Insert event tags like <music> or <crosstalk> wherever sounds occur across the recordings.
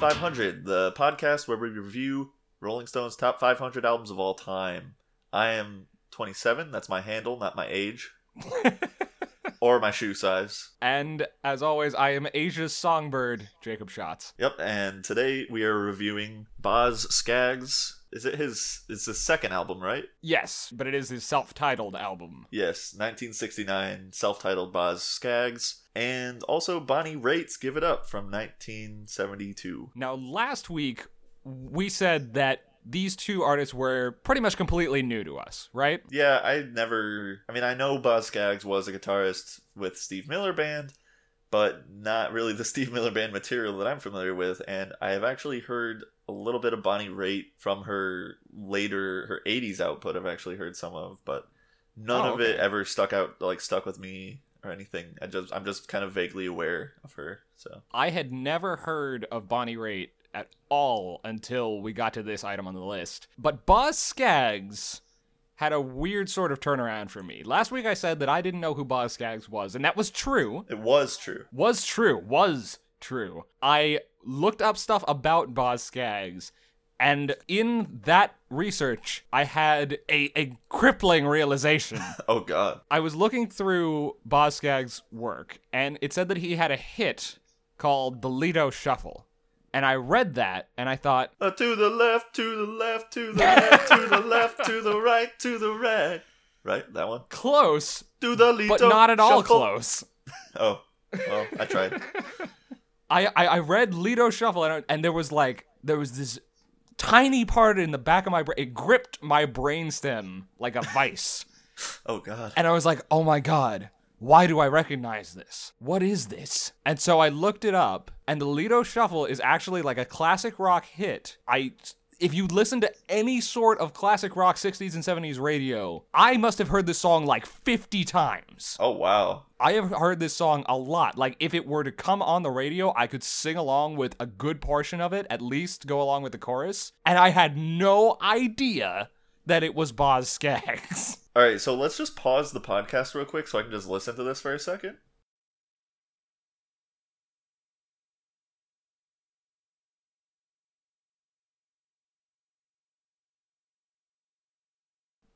welcome to Album Club 500, the podcast where we review Rolling Stone's top 500 albums of all time. I am 27, that's my handle, not my age. <laughs> or my shoe size. And as always, I am Asia's songbird, Jacob Schatz. Yep, and today we are reviewing Boz Scaggs. Is it his it's his second album, right? Yes, but it is his self-titled album. Yes, 1969, self-titled Boz Scaggs. And also Bonnie Raitt's Give It Up from 1972. Now, last week we said that these two artists were pretty much completely new to us, right? Yeah, I never. I mean, I know Boz Scaggs was a guitarist with Steve Miller Band, but not really the <laughs> Steve Miller Band material that I'm familiar with. And I have actually heard a little bit of Bonnie Raitt from her later, her 80s output. I've actually heard some of, but none Oh, of it ever stuck out, like, stuck with me or anything. I just, I'm just kind of vaguely aware of her. So, I had never heard of Bonnie Raitt at all until we got to this item on the list. But Boz Scaggs had a weird sort of turnaround for me. Last week I said that I didn't know who Boz Scaggs was, and that was true. it was true. Was true. Was true. I looked up stuff about Boz Scaggs, and in that research, I had a, a crippling realization. <laughs> Oh, God. I was looking through Boz Scaggs' work, and it said that he had a hit called The Lido Shuffle. And I read that, and I thought, Uh, to the left, to the left, to the left, to the <laughs> left, to the right, to the right. Right, that one. close, Do the Lido but not at all shuffle. close. <laughs> Oh, well, I tried. I, I, I read Lido Shuffle, and, and there was like, there was this tiny part in the back of my brain. It gripped my brainstem like a vice. <laughs> Oh God. And I was like, oh my god, why do I recognize this? What is this? And so I looked it up, and the Lido Shuffle is actually like a classic rock hit. I. If you listen to any sort of classic rock 60s and 70s radio, I must have heard this song like 50 times. Oh wow. I have heard this song a lot. Like, if it were to come on the radio, I could sing along with a good portion of it, at least go along with the chorus. And I had no idea that it was Boz Scaggs. <laughs> All right, so let's just pause the podcast real quick so I can just listen to this for a second.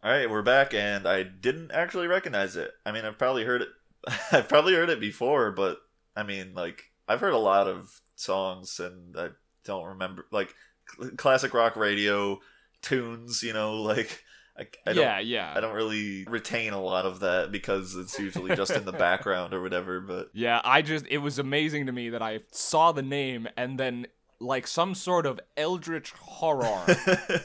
All right, we're back, and I didn't actually recognize it. I mean, I've probably heard it. <laughs> I've probably heard it before, but I mean, like, I've heard a lot of songs, and I don't remember like cl- classic rock radio tunes. You know, <laughs> like I, I don't, yeah, yeah. I don't really retain a lot of that because it's usually just in the background or whatever. But <laughs> Yeah, I just it was amazing to me that I saw the name and then like some sort of eldritch horror <laughs>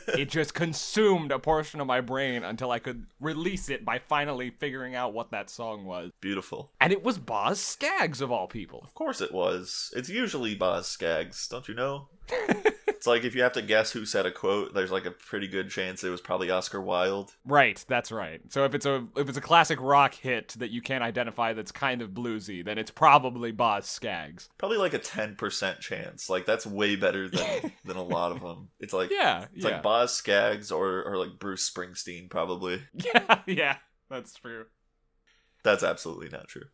it just consumed a portion of my brain until I could release it by finally figuring out what that song was. beautiful. And it was Boz Scaggs of all people. Of course it was. It's usually Boz Scaggs, don't you know? It's like if you have to guess who said a quote, there's like a pretty good chance it was probably Oscar Wilde. Right, that's right. So if it's a if it's a classic rock hit that you can't identify that's kind of bluesy, then it's probably Boz Scaggs. Probably like a ten percent chance. Like that's way better than <laughs> than a lot of them. It's like Yeah, it's yeah. like Boz Scaggs or or like Bruce Springsteen. Probably <laughs> yeah, yeah, that's true. that's absolutely not true.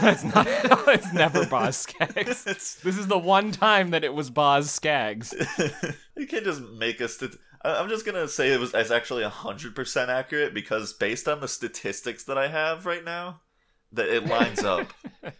That's not. <laughs> it's never Boz Scaggs. it's This is the one time that it was Boz Scaggs. <laughs> you can't just make a stat- I- I'm just gonna say it was it's actually hundred percent accurate because based on the statistics that I have right now, that it lines up. <laughs>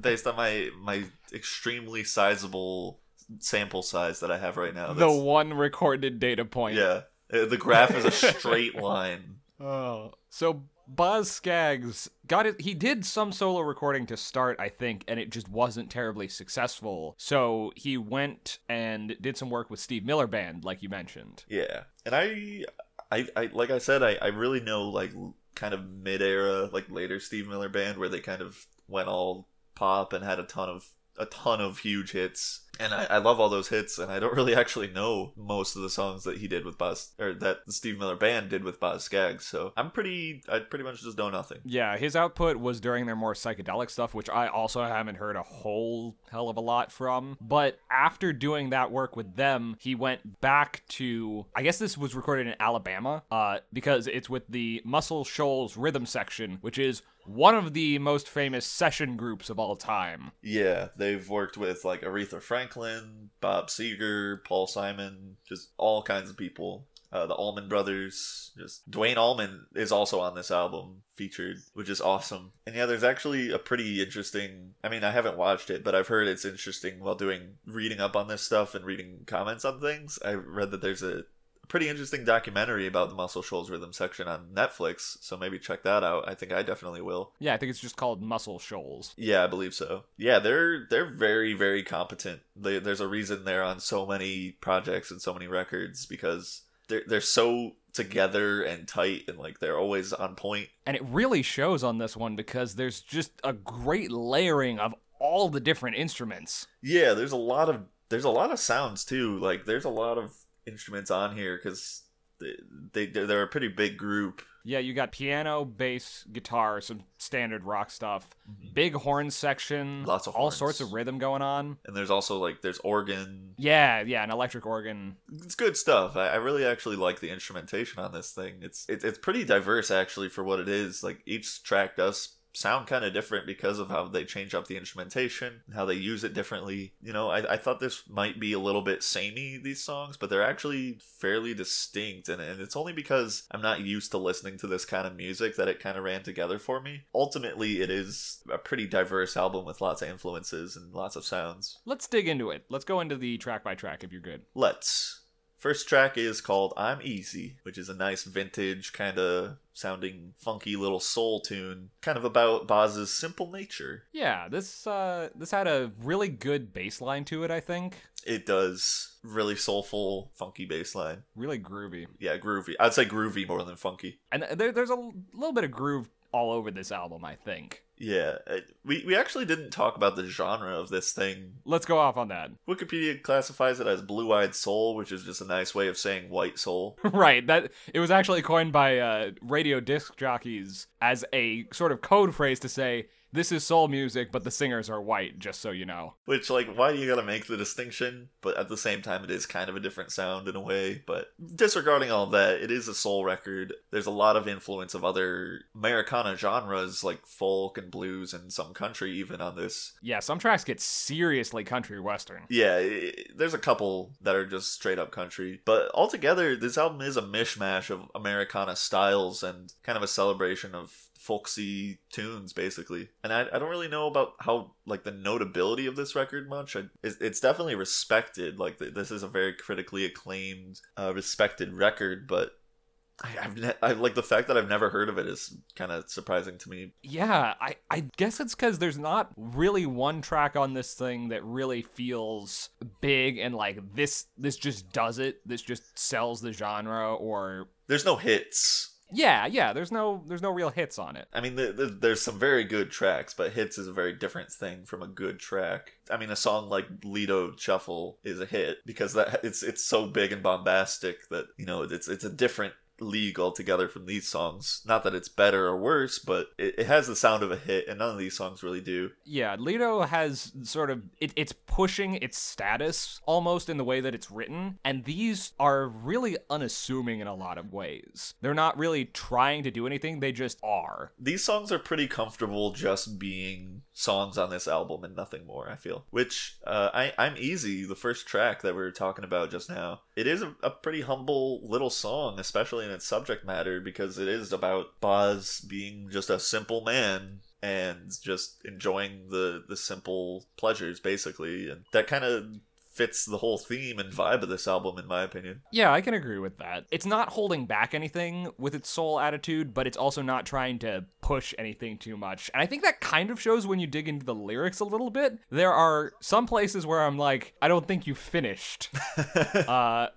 Based on my my extremely sizable sample size that I have right now. the one recorded data point. yeah, Uh, the graph is a straight line. Oh. So Boz Scaggs got it. He did some solo recording to start, I think, and it just wasn't terribly successful. So he went and did some work with Steve Miller Band, like you mentioned. Yeah, and I, I, I like I said, I, I really know like kind of mid era, like later Steve Miller band where they kind of went all pop and had a ton of a ton of huge hits And I, I love all those hits, and I don't really actually know most of the songs that he did with Boz, or that the Steve Miller Band did with Boz Scaggs. So I'm pretty, I pretty much just know nothing. Yeah, his output was during their more psychedelic stuff, which I also haven't heard a whole hell of a lot from. But after doing that work with them, he went back to, I guess this was recorded in Alabama, uh, because it's with the Muscle Shoals Rhythm Section, which is one of the most famous session groups of all time. Yeah, they've worked with like Aretha Franklin, Bob Seger, Paul Simon, just all kinds of people. Uh, the Allman Brothers, just Duane Allman is also on this album featured, which is awesome. And yeah, there's actually a pretty interesting. I mean, I haven't watched it, but I've heard it's interesting while doing reading up on this stuff and reading comments on things. I read that there's a pretty interesting documentary about the Muscle Shoals Rhythm section on Netflix, so maybe check that out. I think I definitely will. Yeah, I think it's just called Muscle Shoals. Yeah, I believe so. Yeah, they're they're very very competent. They, there's a reason they're on so many projects and so many records because they're they're so together and tight and like they're always on point. And it really shows on this one because there's just a great layering of all the different instruments. Yeah, there's a lot of there's a lot of sounds too. Like there's a lot of instruments on here because they, they they're a pretty big group. Yeah, you got piano, bass, guitar, some standard rock stuff, mm-hmm. big horn section, Lots of all horns. sorts of rhythm going on. And there's also like there's organ. Yeah, yeah, an electric organ. It's good stuff. I, I really actually like the instrumentation on this thing. It's it, it's pretty diverse actually for what it is. Like each track does sound kind of different because of how they change up the instrumentation and how they use it differently. You know, I, I thought this might be a little bit samey, these songs, but they're actually fairly distinct. And, and it's only because I'm not used to listening to this kind of music that it kind of ran together for me. Ultimately, it is a pretty diverse album with lots of influences and lots of sounds. Let's dig into it. Let's go into the track by track if you're good. Let's. First track is called I'm Easy, which is a nice vintage kind of sounding funky little soul tune, kind of about Boz's simple nature. Yeah, this uh this had a really good bass line to it, I think. It does really soulful, funky bass line. Really groovy. Yeah, groovy. I'd say groovy more than funky. And there, there's a little bit of groove all over this album, I think. Yeah, uh, we we actually didn't talk about the genre of this thing. Let's go off on that. <laughs> Wikipedia classifies it as blue-eyed soul, which is just a nice way of saying white soul. <laughs> right, that it was actually coined by uh, radio disc jockeys as a sort of code phrase to say this is soul music, but the singers are white, just so you know. Which, like, why do you gotta make the distinction? But at the same time, it is kind of a different sound in a way. But disregarding all that, it is a soul record. There's a lot of influence of other Americana genres like folk and blues and some country even on this. Yeah, some tracks get seriously country western. Yeah, i there's a couple that are just straight up country. But altogether, this album is a mishmash of Americana styles and kind of a celebration of folksy tunes basically and I, I don't really know about how like the notability of this record much I, it's, it's definitely respected like th- this is a very critically acclaimed uh, respected record but I, I've ne- I like the fact that I've never heard of it is kind of surprising to me. Yeah, I, I guess it's because there's not really one track on this thing that really feels big and like this this just does it. This just sells the genre or There's no hits. Yeah, yeah. There's no there's no real hits on it. I mean, the, the, there's some very good tracks, but hits is a very different thing from a good track. I mean, a song like Lido Shuffle is a hit because that it's it's so big and bombastic that you know it's it's a different league altogether from these songs. Not that it's better or worse, but it, it has the sound of a hit, and none of these songs really do. Yeah, Lido has sort of it, it's pushing its status almost in the way that it's written, and these are really unassuming in a lot of ways. They're not really trying to do anything; they just are. These songs are pretty comfortable just being songs on this album and nothing more, I feel. Which, uh, I, I'm Easy, the first track that we were talking about just now. It is a, a pretty humble little song, especially in its subject matter, because it is about Boz being just a simple man and just enjoying the, the simple pleasures, basically. And that kind of fits the whole theme and vibe of this album, in my opinion. Yeah, I can agree with that. It's not holding back anything with its soul attitude, but it's also not trying to push anything too much. And I think that kind of shows when you dig into the lyrics a little bit. There are some places where I'm like, I don't think you finished. <laughs> uh <laughs>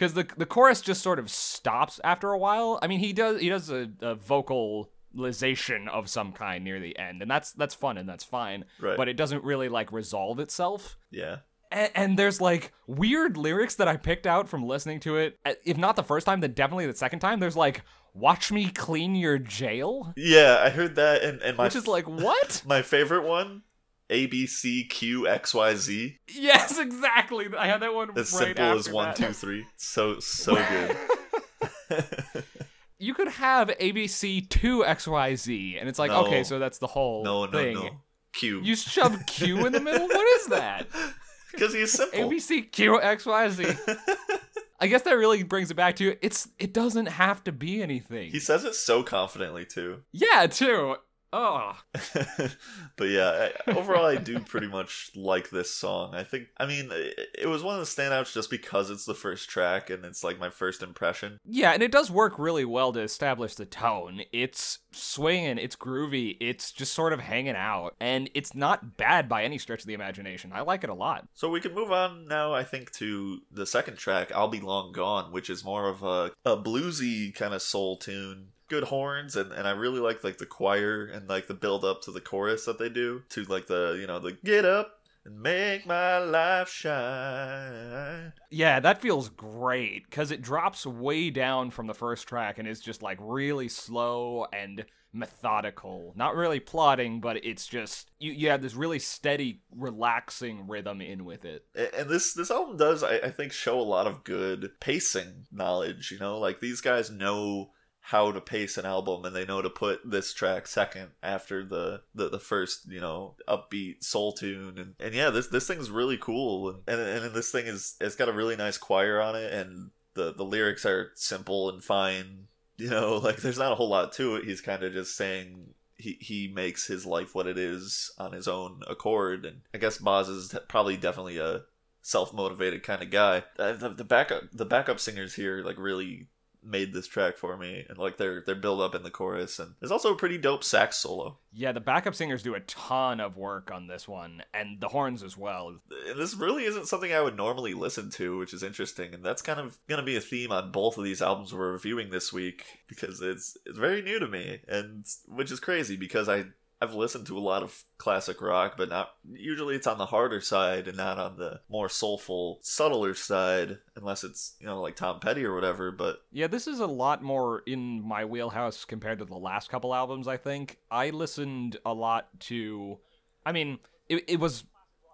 because the the chorus just sort of stops after a while. I mean, he does he does a, a vocalization of some kind near the end, and that's that's fun and that's fine. Right. But it doesn't really like resolve itself. Yeah. And, and there's like weird lyrics that I picked out from listening to it. Uh, If not the first time, then definitely the second time. There's like, "Watch me clean your jail," Yeah, I heard that, and, and my which is like, what? <laughs> my favorite one, A B C Q X Y Z, yes, exactly. I had that one as right simple as one, that. two, three. So so good. <laughs> <laughs> you could have ABC two XYZ, and it's like, No. okay, so that's the whole no, no, thing. no. Q. You shove Q in the middle. What is that? Because he's <laughs> simple. ABC Q <laughs> I guess that really brings it back to it's. It doesn't have to be anything. he says it so confidently too. yeah, too. Oh, <laughs> but yeah, I, overall, I do pretty much like this song. I think, I mean, it, it was one of the standouts just because it's the first track and it's like my first impression. yeah, and it does work really well to establish the tone. It's swinging, it's groovy, it's just sort of hanging out, and it's not bad by any stretch of the imagination. I like it a lot. So we can move on now, I think, to the second track, I'll Be Long Gone, which is more of a, a bluesy kind of soul tune. Good horns, and, and I really like like the choir and like the build up to the chorus that they do to like the you know the get up and make my life shine. Yeah, that feels great because it drops way down from the first track and is just like really slow and methodical. Not really plotting, but it's just you, you have this really steady, relaxing rhythm in with it. And this this album does I, I think show a lot of good pacing knowledge you know like these guys know how to pace an album and they know to put this track second after the the, the first you know upbeat soul tune. And, and yeah this this thing's really cool. And and, and this thing is it's got a really nice choir on it and the the lyrics are simple and fine you know <laughs> like there's not a whole lot to it. He's kind of just saying he, he makes his life what it is on his own accord. And i guess boz is probably definitely a self-motivated kind of guy. Uh, the, the backup the backup singers here like really made this track for me and like their their build up in the chorus and there's also a pretty dope sax solo Yeah, the backup singers do a ton of work on this one, and the horns as well. And this really isn't something I would normally listen to, which is interesting, and that's kind of going to be a theme on both of these albums we're reviewing this week because it's it's very new to me, and which is crazy because I I've listened to a lot of classic rock, but not usually it's on the harder side and not on the more soulful, subtler side, unless it's you know like Tom Petty or whatever. But Yeah, this is a lot more in my wheelhouse compared to the last couple albums, I think. I listened a lot to. I mean, it, it was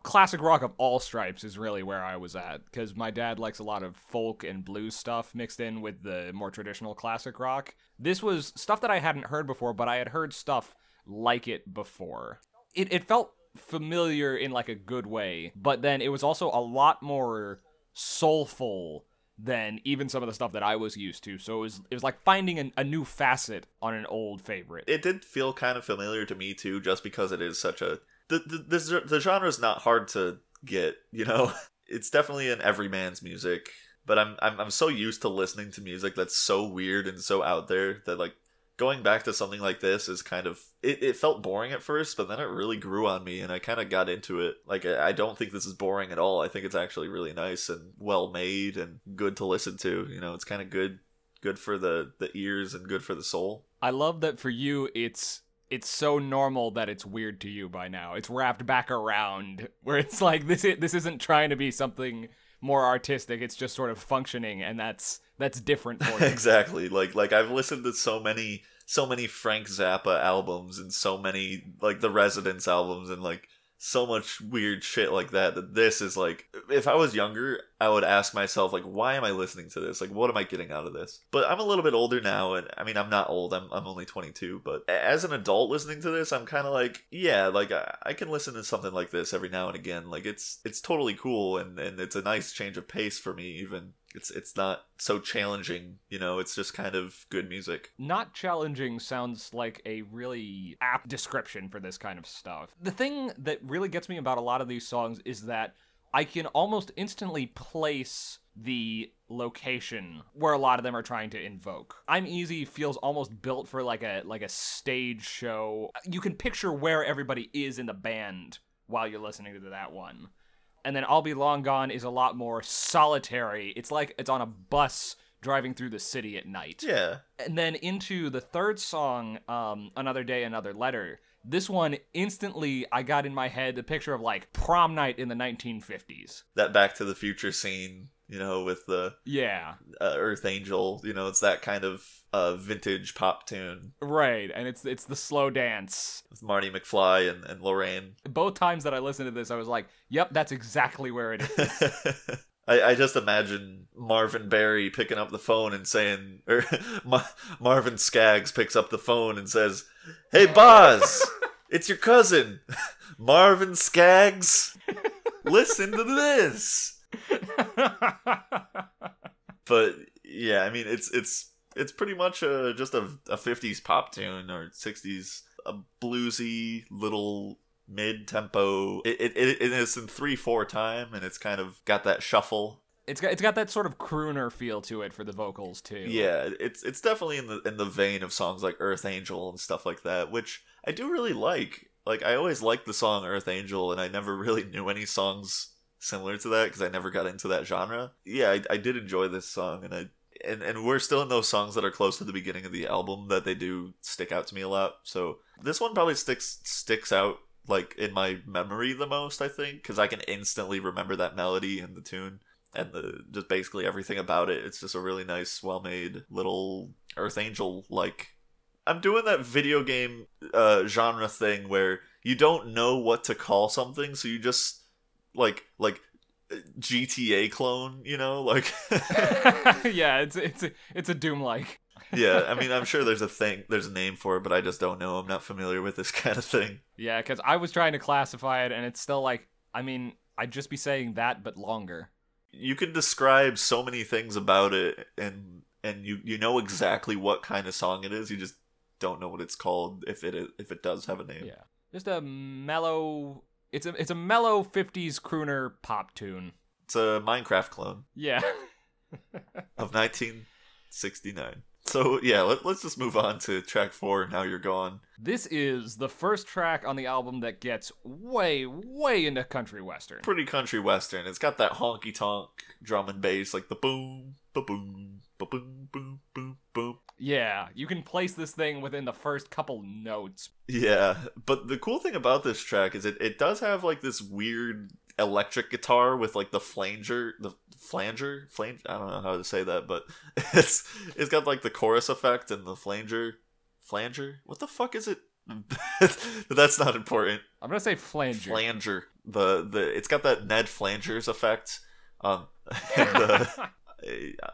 classic rock of all stripes, is really where I was at. Because my dad likes a lot of folk and blues stuff mixed in with the more traditional classic rock. This was stuff that I hadn't heard before, but I had heard stuff like it before. It, it felt familiar in like a good way, but then it was also a lot more soulful than even some of the stuff that I was used to. So it was it was like finding an, a new facet on an old favorite. it did feel kind of familiar to me too, just because it is such a the the the, the genre is not hard to get. You know, <laughs> it's definitely an everyman's music. But I'm, I'm I'm so used to listening to music that's so weird and so out there that like going back to something like this is kind of it, it felt boring at first but then it really grew on me and i kind of got into it. Like I, don't think this is boring at all. I think it's actually really nice and well made and good to listen to. You know it's kind of good good for the the ears and good for the soul. I love that for you it's it's so normal that it's weird to you by now. It's wrapped back around where it's like this this isn't trying to be something more artistic. It's just sort of functioning and that's that's different for <laughs> you. exactly like like i've listened to so many so many frank zappa albums and so many like the Residents albums and like so much weird shit like that that this is like if i was younger i would ask myself like why am i listening to this? Like what am i getting out of this? But i'm a little bit older now and i mean i'm not old i'm, I'm only 22 but as an adult listening to this i'm kind of like yeah like I, I can listen to something like this every now and again. Like it's it's totally cool and and it's a nice change of pace for me even it's it's not so challenging you know it's just kind of good music Not challenging sounds like a really apt description for this kind of stuff. The thing that really gets me about a lot of these songs is that I can almost instantly place the location where a lot of them are trying to invoke. I'm Easy feels almost built for like a like a stage show. You can picture where everybody is in the band while you're listening to that one. And then I'll Be Long Gone is a lot more solitary. It's like it's on a bus driving through the city at night. Yeah. And then into the third song, um, Another Day, Another Letter. This one instantly I got in my head the picture of like prom night in the 1950s. That Back to the Future scene, you know, with the Yeah. uh, Earth Angel, you know, it's that kind of uh, vintage pop tune Right, and it's it's the slow dance. with Marty McFly and, and Lorraine. Both times that I listened to this, I was like, "Yep, that's exactly where it is." <laughs> I, I just imagine Marvin Berry picking up the phone and saying, <laughs> or Ma- Marvin Skaggs picks up the phone and says, "Hey, Boz, <laughs> it's your cousin, Marvin Skaggs. Listen to this." <laughs> But yeah, I mean, it's it's it's pretty much a, just a, a 50s pop tune or 60s, a bluesy little mid tempo. It, it, it, it is in 3 4 time and it's kind of got that shuffle. it's got it's got that sort of crooner feel to it for the vocals too. Yeah, it's it's definitely in the in the vein of songs like Earth Angel and stuff like that, which I do really like. Like I always liked the song Earth Angel and I never really knew any songs similar to that because I never got into that genre. Yeah, I, I did enjoy this song and I and and we're still in those songs that are close to the beginning of the album that they do stick out to me a lot. So this one probably sticks sticks out like in my memory the most, I think, because I can instantly remember that melody and the tune and the just basically everything about it. It's just a really nice, well made little Earth Angel like. I'm doing that video game uh, genre thing where you don't know what to call something, so you just like like GTA clone, you know, like <laughs> yeah, it's it's a, it's a Doom like. yeah. I <laughs> mean, I'm sure there's a thing, there's a name for it, but I just don't know. I'm not familiar with this <laughs> kind of thing. Yeah, because I was trying to classify it, and it's still like, I mean, I'd just be saying that, but longer. You can describe so many things about it, and and you you know exactly what kind of song it is. You just don't know what it's called if it is, if it does have a name. Yeah, just a mellow. It's a it's a mellow '50s crooner pop tune. It's a Minecraft clone Yeah. <laughs> of 1969. So yeah, let, let's just move on to track four. Now you're gone. This is the first track on the album that gets way, way into country western. Pretty country western. It's got that honky tonk drum and bass, like the boom, ba boom, boom, boom, boom, boom. Yeah, you can place this thing within the first couple notes. Yeah, but the cool thing about this track is it, it does have like this weird electric guitar with like the flanger, the flanger, flange. I don't know how to say that, but <laughs> it's it's got like the chorus effect and the flanger, flanger. What the fuck is it? <laughs> that's not important. I'm gonna say flanger. Flanger. The the it's got that Ned Flangers effect. Um, <laughs> and, uh,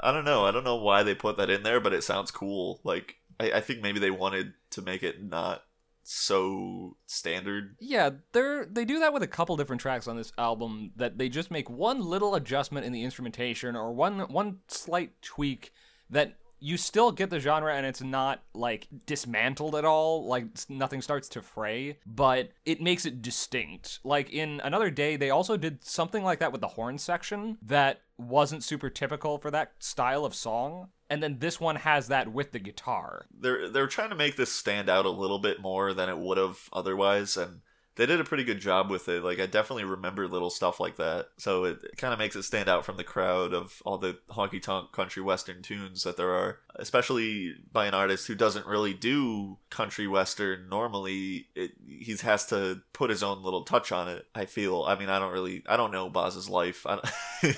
I don't know. I don't know why they put that in there, but it sounds cool. Like I, I think maybe they wanted to make it not so standard. Yeah, they're they do that with a couple different tracks on this album that they just make one little adjustment in the instrumentation or one one slight tweak that you still get the genre and it's not like dismantled at all like nothing starts to fray but it makes it distinct like in another day they also did something like that with the horn section that wasn't super typical for that style of song. And then this one has that with the guitar. They're they're trying to make this stand out a little bit more than it would have otherwise, and they did a pretty good job with it. Like I definitely remember little stuff like that, so it, it kind of makes it stand out from the crowd of all the honky tonk country western tunes that there are, especially by an artist who doesn't really do country western normally. It, he has to put his own little touch on it. I feel. I mean, I don't really. I don't know Boz's life. I don't, <laughs> you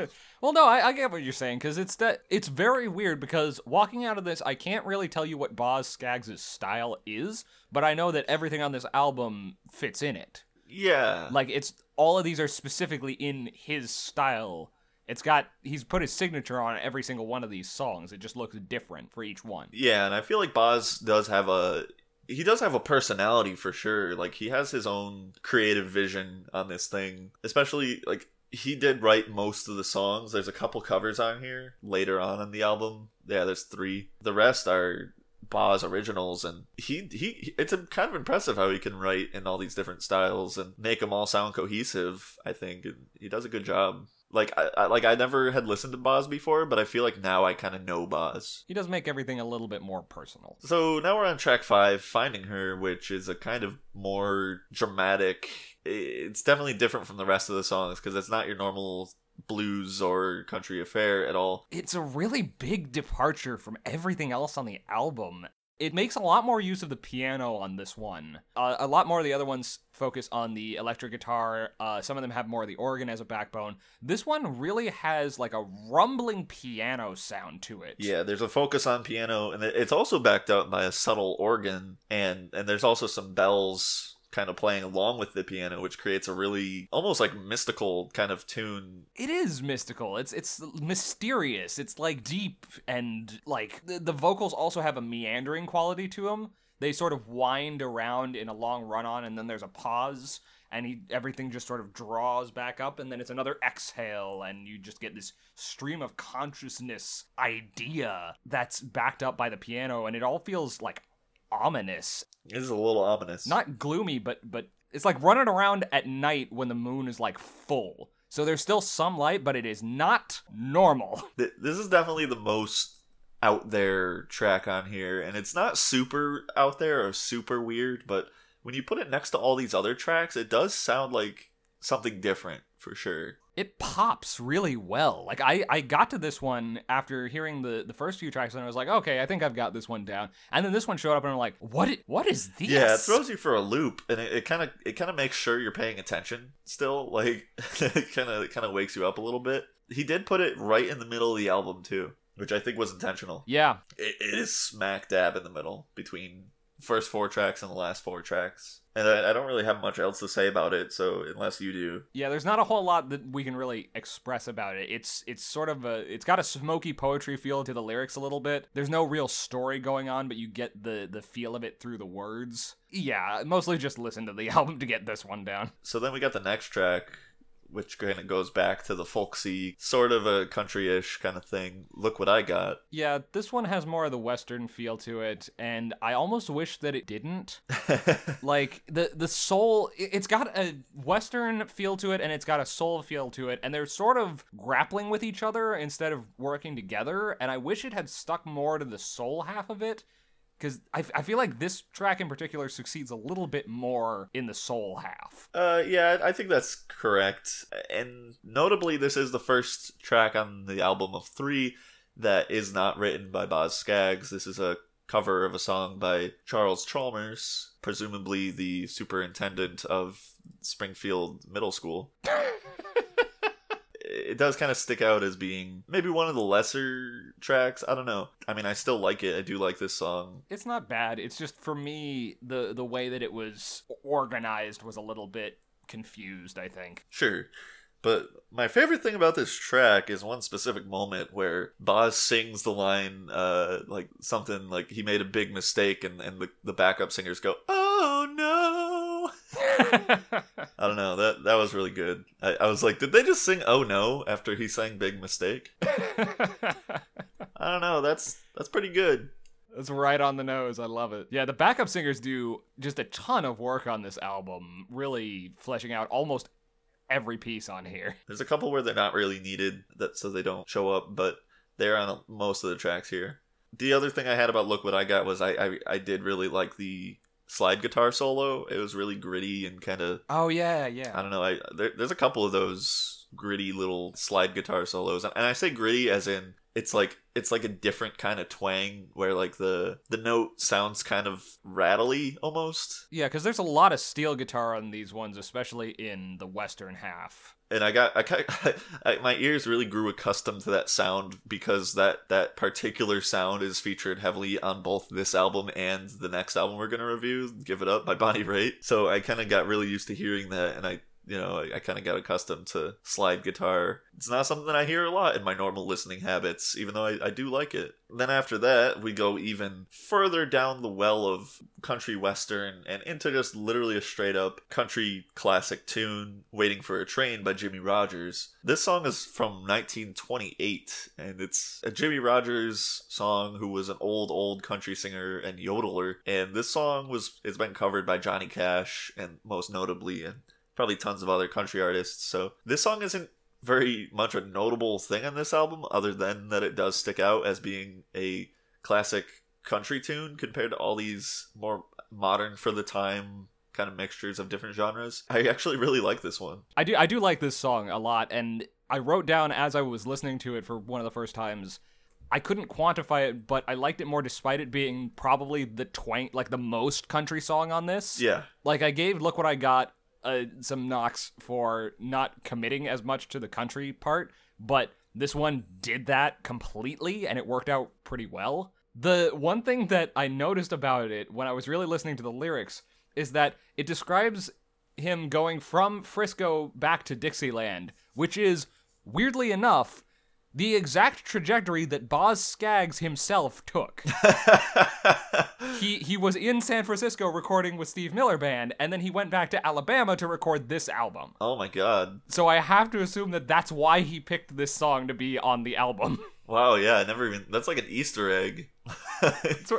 know. <laughs> <laughs> well, no, I, I get what you're saying because it's that it's very weird because walking out of this, I can't really tell you what Boz Scaggs' style is, but I know that everything on this album fits in it. yeah. Like it's all of these are specifically in his style. It's got he's put his signature on every single one of these songs. It just looks different for each one. Yeah, and I feel like Boz does have a he does have a personality for sure. Like he has his own creative vision on this thing. Especially like he did write most of the songs. There's a couple covers on here later on in the album. Yeah, there's 3. The rest are Boz originals and he he it's kind of impressive how he can write in all these different styles and make them all sound cohesive, I think. And he does a good job. Like I, I like I never had listened to Boz before, but I feel like now I kind of know Boz. He does make everything a little bit more personal. So now we're on track five, Finding Her, which is a kind of more dramatic. It's definitely different from the rest of the songs because it's not your normal blues or country affair at all. It's a really big departure from everything else on the album. It makes a lot more use of the piano on this one. Uh, a lot more of the other ones focus on the electric guitar. Uh, some of them have more of the organ as a backbone. This one really has like a rumbling piano sound to it. Yeah, there's a focus on piano, and it's also backed up by a subtle organ, and and there's also some bells kind of playing along with the piano, which creates a really almost like mystical kind of tune. It is mystical. It's it's mysterious. It's like deep and like the, the vocals also have a meandering quality to them. They sort of wind around in a long run on and then there's a pause and he, everything just sort of draws back up and then it's another exhale and you just get this stream of consciousness idea that's backed up by the piano and it all feels like ominous. It is a little ominous. Not gloomy but but it's like running around at night when the moon is like full. So there's still some light, but it is not normal. <laughs> This is definitely the most out there track on here, and it's not super out there or super weird, but when you put it next to all these other tracks, it does sound like something different for sure. It pops really well. Like I, I got to this one after hearing the, the first few tracks and I was like, okay, I think I've got this one down. And then this one showed up and I'm like, what what is this? Yeah, it throws you for a loop, and it kind of it kind of makes sure you're paying attention still. <laughs> Like it kind of kind of wakes you up a little bit. He did put it right in the middle of the album too, which I think was intentional. Yeah. It, it is smack dab in the middle between first four tracks and the last four tracks, and I, I don't really have much else to say about it. So unless you do, Yeah, there's not a whole lot that we can really express about it. It's it's sort of a it's got a smoky poetry feel to the lyrics a little bit. There's no real story going on, but you get the the feel of it through the words. Yeah, mostly just listen to the <laughs> album to get this one down. so then we got the next track. Which kind of goes back to the folksy, sort of a country-ish kind of thing. Look what I got. Yeah, this one has more of the western feel to it, and I almost wish that it didn't. <laughs> like the the soul it's got a western feel to it and it's got a soul feel to it and they're sort of grappling with each other instead of working together and i wish it had stuck more to the soul half of it because I, feel like this track in particular succeeds a little bit more in the soul half Uh, yeah, I think that's correct. And notably, this is the first track on the album of three that is not written by Boz Scaggs. This is a cover of a song by Charles Chalmers, presumably the superintendent of Springfield Middle School. <laughs> it does kind of stick out as being maybe one of the lesser tracks. I don't know. I mean, I still like it. I do like this song. it's not bad it's just for me the the way that it was organized was a little bit confused i think Sure. But my favorite thing about this track is one specific moment where Boz sings the line, uh, like something like he made a big mistake, and, and the, the backup singers go, "Oh no!" I don't know that that was really good. I, I was like, did they just sing "Oh no" after he sang "Big Mistake"? I don't know. That's that's pretty good. That's right on the nose. I love it. Yeah, the backup singers do just a ton of work on this album, really fleshing out almost every piece on here. There's a couple where they're not really needed, that so they don't show up, but they're on most of the tracks here. The other thing I had about "Look What I Got" was I I, I did really like the slide guitar solo. It was really gritty and kind of Oh yeah, yeah. I don't know. I there, there's a couple of those gritty little slide guitar solos, and I say gritty as in it's like it's like a different kind of twang where like the the note sounds kind of rattly almost. Yeah, because there's a lot of steel guitar on these ones, especially in the western half. And I got I, kind <laughs> I my ears really grew accustomed to that sound because that that particular sound is featured heavily on both this album and the next album we're gonna review, "Give It Up" by Bonnie Raitt. So I kind of got really used to hearing that, and I you know I, I kind of got accustomed to slide guitar. It's not something that I hear a lot in my normal listening habits, even though I, I do like it. Then after that, we go even further down the well of country western and into just literally a straight up country classic tune, Waiting for a Train by Jimmie Rodgers. This song is from 1928, and it's a Jimmie Rodgers song who was an old, old country singer and yodeler. And this song was it's been covered by Johnny Cash and most notably, and probably tons of other country artists. So this song isn't very much a notable thing on this album, other than that it does stick out as being a classic country tune compared to all these more modern for the time kind of mixtures of different genres. I actually really like this one. I do I do like this song a lot and I wrote down as I was listening to it for one of the first times. I couldn't quantify it, but I liked it more despite it being probably the twang, like the most country song on this. Yeah. Like I gave "Look What I Got" uh, some knocks for not committing as much to the country part, but this one did that completely, and it worked out pretty well. The one thing that I noticed about it when I was really listening to the lyrics is that it describes him going from Frisco back to Dixieland, which is weirdly enough the exact trajectory that Boz Scaggs himself took. <laughs> he he was in San Francisco recording with Steve Miller Band, and then he went back to Alabama to record this album. oh my god. So I have to assume that that's why he picked this song to be on the album. <laughs> Wow, yeah, I never even that's like an Easter egg. it's,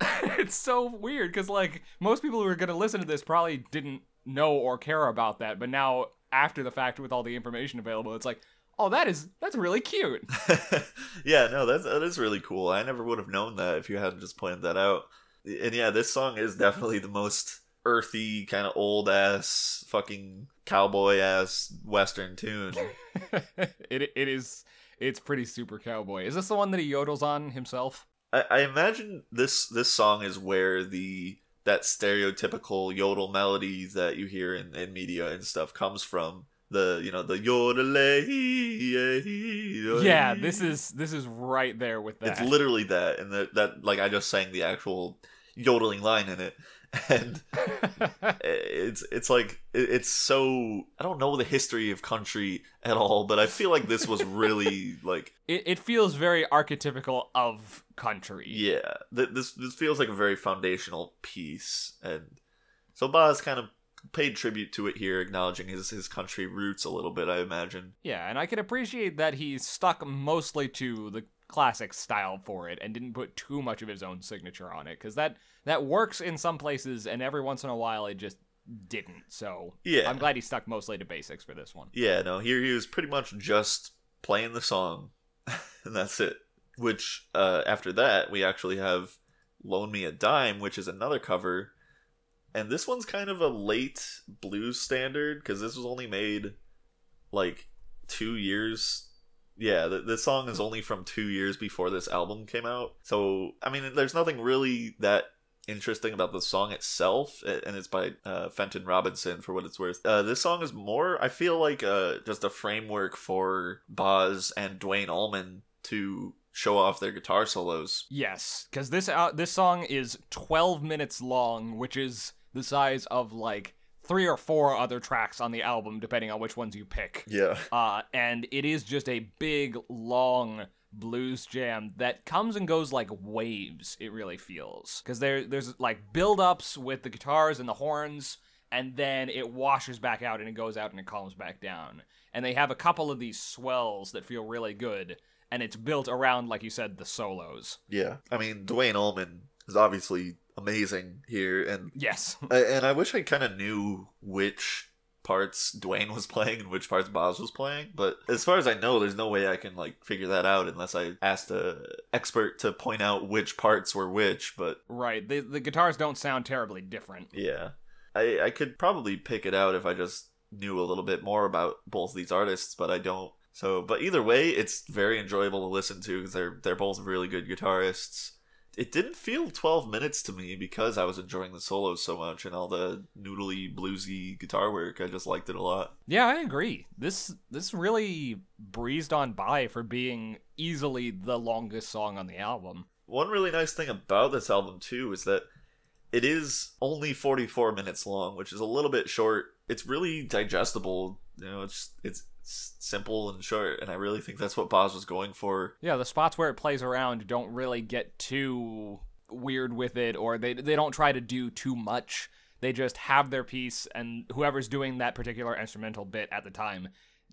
<laughs> it's so weird because like most people who are gonna listen to this probably didn't know or care about that, but now after the fact with all the information available, it's like, oh, that is that's really cute. <laughs> yeah, no, that's that is really cool. I never would have known that if you hadn't just planned that out. And yeah, this song is definitely the most earthy, kind of old ass, fucking cowboy ass western tune. <laughs> it it is it's pretty super cowboy. Is this the one that he yodels on himself? I, I imagine this this song is where the that stereotypical yodel melody that you hear in, in media and stuff comes from. The you know the yodel. Yeah, this is this is right there with that. It's literally that, and that that like I just sang the actual yodeling line in it, <laughs> and <laughs> it's it's like it's so I don't know the history of country at all, but I feel like this was really <laughs> like it, it feels very archetypical of country. yeah, th- this this feels like a very foundational piece, and so Boz kind of paid tribute to it here, acknowledging his his country roots a little bit. I imagine. Yeah, and I can appreciate that he stuck mostly to the classic style for it and didn't put too much of his own signature on it because that that works in some places and every once in a while it just didn't. So Yeah. I'm glad he stuck mostly to basics for this one. Yeah, no, here he was pretty much just playing the song, <laughs> and that's it. Which, uh, after that, we actually have Loan Me a Dime, which is another cover. And this one's kind of a late blues standard, because this was only made like two years. Yeah, th- this song is only from two years before this album came out. So, I mean, there's nothing really that interesting about the song itself, and it's by uh, Fenton Robinson for what it's worth. Uh, this song is more, I feel like, uh, just a framework for Boz and Duane Allman to show off their guitar solos. Yes, because this uh, this song is 12 minutes long, which is the size of like three or four other tracks on the album, depending on which ones you pick. Yeah. Uh, and it is just a big, long blues jam that comes and goes like waves. It really feels because there there's like build ups with the guitars and the horns, and then it washes back out and it goes out and it calms back down. And they have a couple of these swells that feel really good, and it's built around, like you said, the solos. Yeah. I mean, Duane Allman is obviously amazing here, and Yes. <laughs> And I wish I kind of knew which parts Duane was playing and which parts Boz was playing. But as far as I know, there's no way I can like figure that out unless I asked a expert to point out which parts were which. But right. The the guitars don't sound terribly different. yeah, I I could probably pick it out if I just knew a little bit more about both these artists, but I don't. So, but either way, it's very enjoyable to listen to because they're they're both really good guitarists. It didn't feel 12 minutes to me because I was enjoying the solos so much and all the noodly bluesy guitar work. I just liked it a lot. Yeah, I agree. This this really breezed on by for being easily the longest song on the album. One really nice thing about this album too is that it is only 44 minutes long, which is a little bit short. It's really digestible. You know, it's it's simple and short, and I really think that's what Boz was going for. Yeah, the spots where it plays around don't really get too weird with it or they they don't try to do too much. They just have their piece and whoever's doing that particular instrumental bit at the time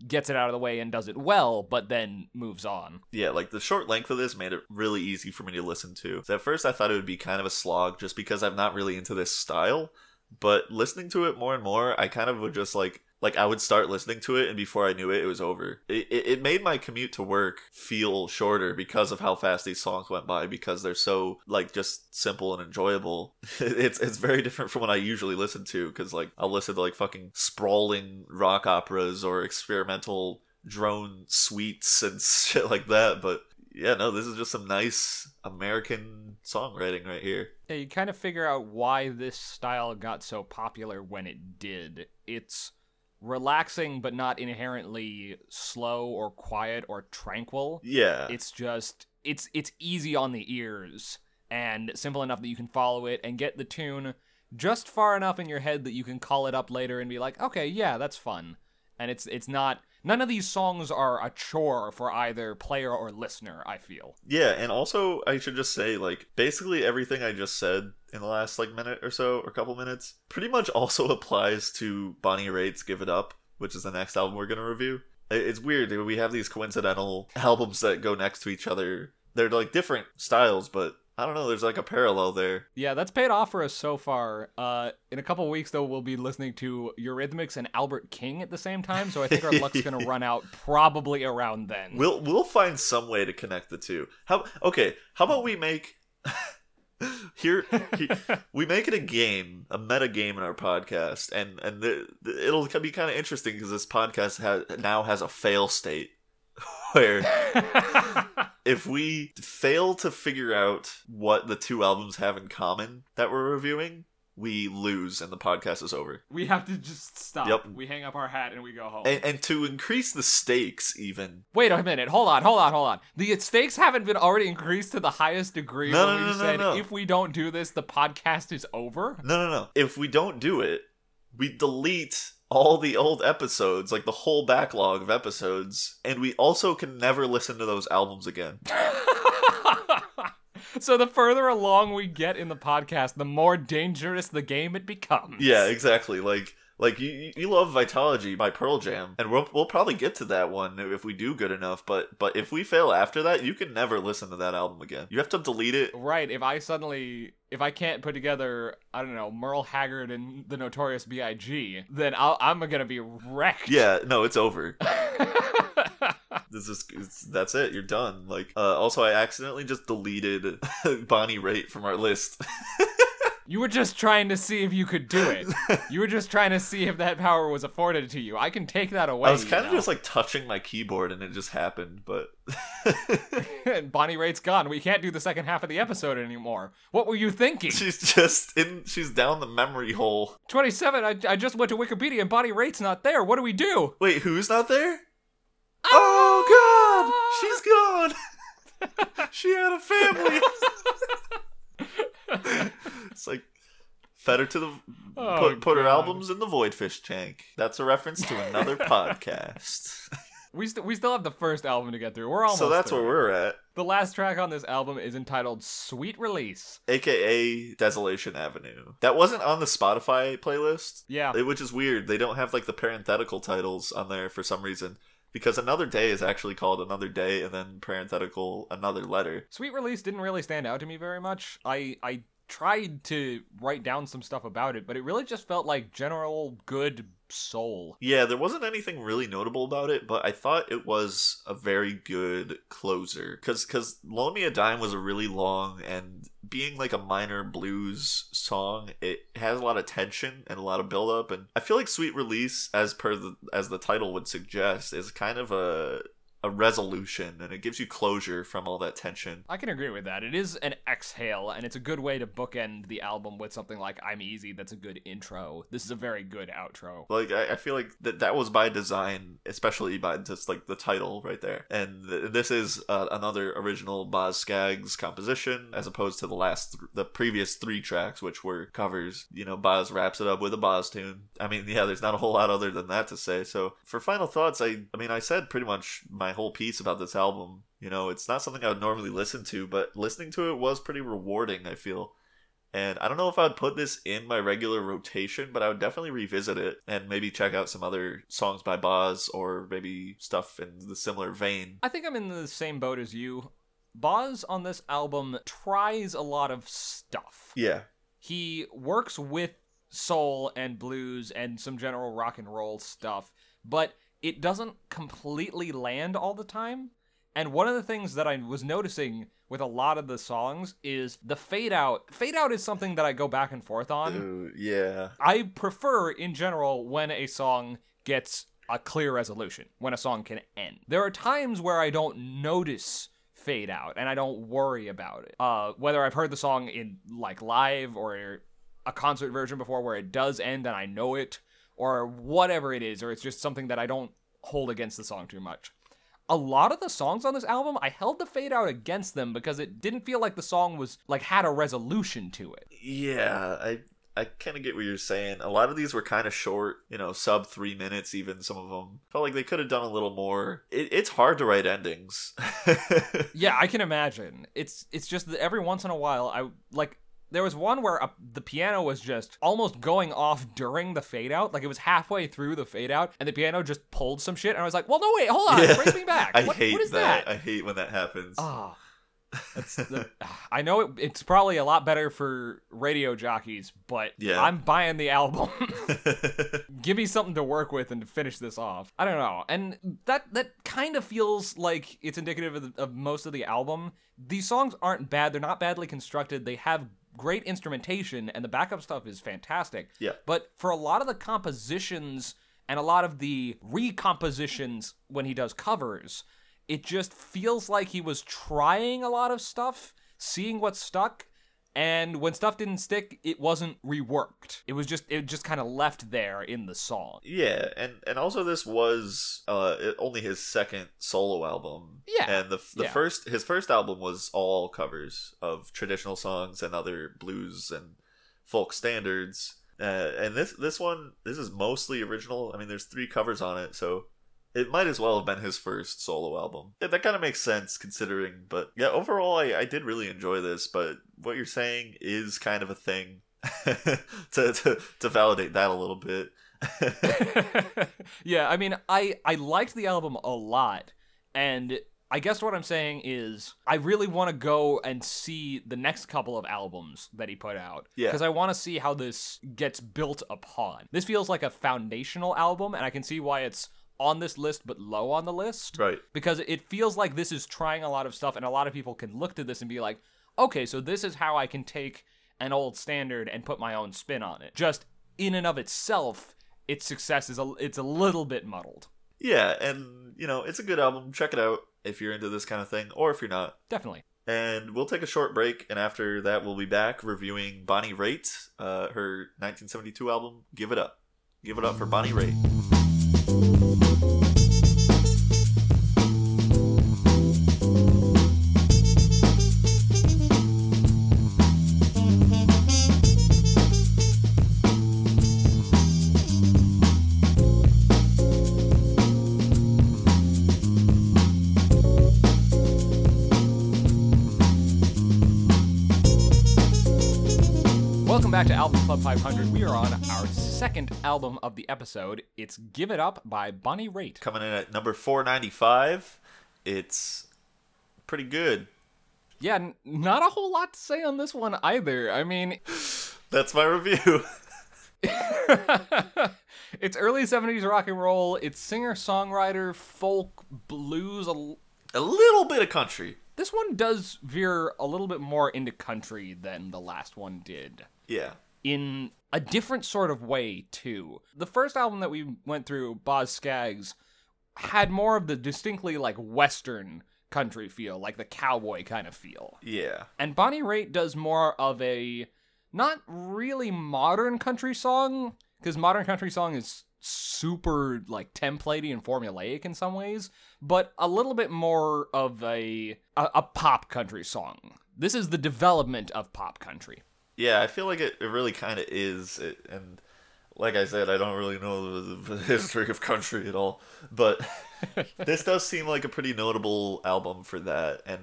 gets it out of the way and does it well, but then moves on. Yeah, like the short length of this made it really easy for me to listen to. So at first I thought it would be kind of a slog just because I'm not really into this style, but listening to it more and more, I kind of would just like like I would start listening to it and before I knew it it was over. It it, it made my commute to work feel shorter because of how fast these songs went by because they're so like just simple and enjoyable. <laughs> it's it's very different from what I usually listen to cuz like I'll listen to like fucking sprawling rock operas or experimental drone suites and <laughs> shit like that. But yeah, no, this is just some nice American songwriting right here. Yeah, you kind of figure out why this style got so popular when it did. It's relaxing but not inherently slow or quiet or tranquil. Yeah. It's just it's it's easy on the ears and simple enough that you can follow it and get the tune just far enough in your head that you can call it up later and be like, "Okay, yeah, that's fun." And it's it's not none of these songs are a chore for either player or listener, I feel. Yeah, and also I should just say like basically everything I just said in the last like minute or so or couple minutes pretty much also <laughs> applies to Bonnie Raitt's Give It Up, which is the next album we're going to review. It's weird. We have these coincidental <laughs> albums that go next to each other. They're like different styles, but I don't know, there's like a parallel there. Yeah, that's paid off for us so far. Uh, in a couple weeks, though, we'll be listening to Eurythmics and Albert King at the same time, so I think our luck's gonna <laughs> run out probably around then. We'll we'll find some way to connect the two. How okay, how about we make <laughs> here, he- <laughs> we make it a game, a meta game in our podcast, and and the, the- it'll be kind of interesting because this podcast has now has a fail state where if we fail to figure out what the two albums have in common that we're reviewing, we lose and the podcast is over. we have to just stop. Yep. We hang up our hat and we go home. And, and to increase the stakes, even Wait a minute. Hold on. Hold on. Hold on. The stakes haven't been already increased to the highest degree No, when no, we no, said no. if we don't do this, the podcast is over. No, no, no. If we don't do it, we delete all the old episodes, like the whole backlog of episodes, and we also can never listen to those albums again. <laughs> so the further along we get in the podcast, the more dangerous the game it becomes. Yeah, exactly. Like like you you love Vitalogy by Pearl Jam, and we'll we'll probably get to that one if we do good enough, but but if we fail after that, you can never listen to that album again. You have to delete it. Right, if I suddenly if I can't put together, I don't know, Merle Haggard and the Notorious B.I.G., then I'll, I'm gonna be wrecked. Yeah, no, it's over. <laughs> <laughs> This is that's it. You're done. Like uh, also I accidentally just deleted <laughs> Bonnie Raitt from our list. You were just trying to see if you could do it. you were just trying to see if that power was afforded to you. I can take that away. I was kind of know. just like touching my keyboard and it just happened, but <laughs> Bonnie Raitt's gone. We can't do the second half of the episode anymore. What were you thinking? <laughs> she's just in she's down the memory hole. 27, I, I just went to Wikipedia and Bonnie Raitt's not there. What do we do? Wait, who's not there? Ah! Oh god, she's gone. <laughs> she had a family. <laughs> it's like fed her to the Oh, put, put her albums in the voidfish tank. That's a reference to another <laughs> podcast. We, st- we still have the first album to get through. We're almost so that's there. where we're at. The last track on this album is entitled Sweet Release. aka Desolation Avenue. That wasn't on the Spotify playlist, Yeah. which is weird. They don't have like the parenthetical titles on there for some reason. Because Another Day is actually called Another Day and then parenthetical Another Letter. Sweet Release didn't really stand out to me very much. I I tried to write down some stuff about it, but it really just felt like general good soul. Yeah, there wasn't anything really notable about it, but I thought it was a very good closer. Because cause Loan Me a Dime was a really long, and being like a minor blues song, it has a lot of tension and a lot of build up. And I feel like Sweet Release, as per the, as the title would suggest, is kind of a a resolution and it gives you closure from all that tension. I can agree with that. It is an exhale, and it's a good way to bookend the album with something like I'm Easy, that's a good intro. This is a very good outro. Like I, I feel like that that was by design, especially by just like the title right there. And th- this is uh, another original Boz Scaggs composition, as opposed to the last, th- the previous three tracks, which were covers. You know, Boz wraps it up with a Boz tune. I mean, yeah, there's not a whole lot other than that to say. So for final thoughts, I, I mean, I said pretty much my whole piece about this album. You know, it's not something I would normally listen to, but listening to it was pretty rewarding. I feel. And I don't know if I would put this in my regular rotation, but I would definitely revisit it and maybe check out some other songs by Boz or maybe stuff in the similar vein. I think I'm in the same boat as you. Boz on this album tries a lot of stuff. Yeah. he works with soul and blues and some general rock and roll stuff, but it doesn't completely land all the time. And one of the things that I was noticing with a lot of the songs is the fade out. Fade out is something that I go back and forth on. Ooh, yeah. I prefer, in general, when a song gets a clear resolution when a song can end. There are times where I don't notice fade out and I don't worry about it. Uh, whether I've heard the song in like live or a concert version before where it does end and I know it or whatever it is, or it's just something that I don't hold against the song too much. A lot of the songs on this album, I held the fade out against them because it didn't feel like the song was like had a resolution to it. Yeah, I I kind of get what you're saying. A lot of these were kind of short, you know, sub three minutes. Even some of them felt like they could have done a little more. It, it's hard to write endings. <laughs> yeah, I can imagine. It's it's just that every once in a while, I like there was one where a, the piano was just almost going off during the fade out. Like it was halfway through the fade out, and the piano just pulled some shit. And I was like, "Well, no, wait, hold on, yeah. bring me back." <laughs> I what, hate what is that. that. I hate when that happens. Oh, the, I know it, it's probably a lot better for radio jockeys, but Yeah. I'm buying the album. <laughs> <laughs> Give me something to work with and to finish this off. I don't know, and that that kind of feels like it's indicative of, the, of most of the album. These songs aren't bad; they're not badly constructed. They have great instrumentation, and the backup stuff is fantastic. Yeah. But for a lot of the compositions and a lot of the recompositions when he does covers, it just feels like he was trying a lot of stuff, seeing what stuck, and when stuff didn't stick, it wasn't reworked. It was just it just kind of left there in the song. Yeah, and and also this was uh only his second solo album. Yeah, and the the yeah. first his first album was all covers of traditional songs and other blues and folk standards. Uh, and this this one this is mostly original. I mean, there's three covers on it, so it might as well have been his first solo album. Yeah, that kind of makes sense considering. But yeah, overall, I, I did really enjoy this. But what you're saying is kind of a thing <laughs> to, to to validate that a little bit. <laughs> yeah, I mean, I I liked the album a lot, and I guess what I'm saying is I really want to go and see the next couple of albums that he put out. Yeah. Because I want to see how this gets built upon. This feels like a foundational album, and I can see why it's on this list but low on the list. right. Because it feels like this is trying a lot of stuff, and a lot of people can look to this and be like, okay, so this is how I can take an old standard and put my own spin on it. Just in and of itself, its success is a, it's a little bit muddled. Yeah, and you know, it's a good album. Check it out if you're into this kind of thing, or if you're not. Definitely. And we'll take a short break, and after that, we'll be back reviewing Bonnie Raitt, uh, her 1972 album, Give It Up. Give it up for Bonnie Raitt. Album Club 500. We are on our second album of the episode. It's Give It Up by Bonnie Raitt. Coming in at number 495. It's pretty good. Yeah, n- not a whole lot to say on this one either. I mean, <laughs> That's my review. <laughs> it's early 70s rock and roll, it's singer songwriter, folk, blues. a- a little bit of country. This one does veer a little bit more into country than the last one did. Yeah. In a different sort of way too. The first album that we went through, Boz Scaggs, had more of the distinctly like western country feel, like the cowboy kind of feel. Yeah. And Bonnie Raitt does more of a not really modern country song because modern country song is super like templatey and formulaic in some ways, but a little bit more of a a, a pop country song. This is the development of pop country. Yeah, I feel like it, it really kind of is. It, and like I said, I don't really know the, the <laughs> history of country at all. But <laughs> this does seem like a pretty notable album for that. And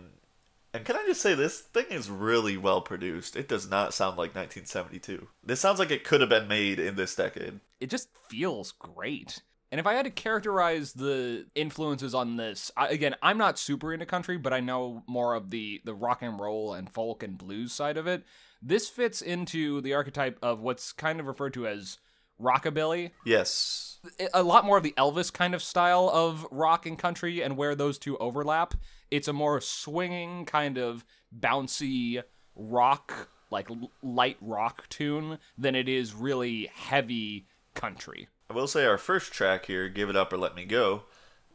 and can I just say, this thing is really well produced. It does not sound like 1972. This sounds like it could have been made in this decade. it just feels great. And if I had to characterize the influences on this, I, again, I'm not super into country, but I know more of the the rock and roll and folk and blues side of it. This fits into the archetype of what's kind of referred to as rockabilly. Yes. A lot more of the Elvis kind of style of rock and country and where those two overlap. It's a more swinging kind of bouncy rock, like l- light rock tune than it is really heavy country. I will say our first track here, "Give It Up or Let Me Go,"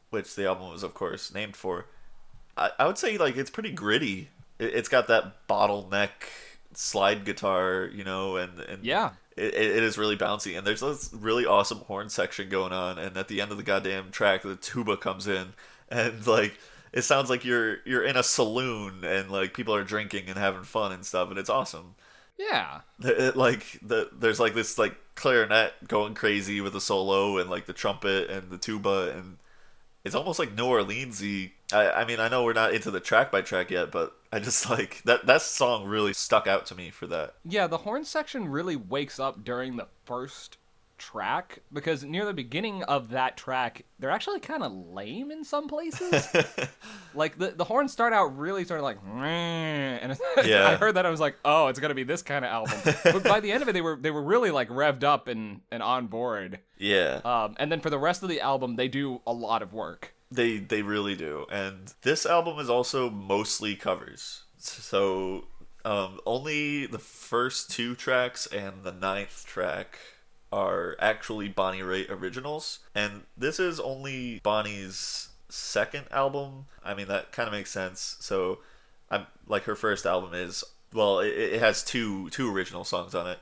which the album was of course named for. I, I would say like it's pretty gritty. It, it's got that bottleneck slide guitar, you know, and and Yeah. it, it is really bouncy and there's this really awesome horn section going on and at the end of the goddamn track the tuba comes in and like it sounds like you're you're in a saloon and like people are drinking and having fun and stuff and it's awesome Yeah. It- it, like the there's like this like clarinet going crazy with the solo and like the trumpet and the tuba and it's almost like New Orleansy. I, I mean I know we're not into the track by track yet, but I just like that that song really stuck out to me for that. Yeah, the horn section really wakes up during the first track because near the beginning of that track, they're actually kind of lame in some places. <laughs> like the the horns start out really sort of like, and <laughs> Yeah. I heard that I was like, oh, it's gonna be this kind of album. but by the end of it, they were they were really like revved up and and on board. Yeah. Um, and then for the rest of the album, they do a lot of work. They they really do. And this album is also mostly covers. So um, only the first two tracks and the ninth track are actually Bonnie Raitt originals. And this is only Bonnie's second album. I mean that kind of makes sense. So I'm like her first album is well, it, it has two two original songs on it.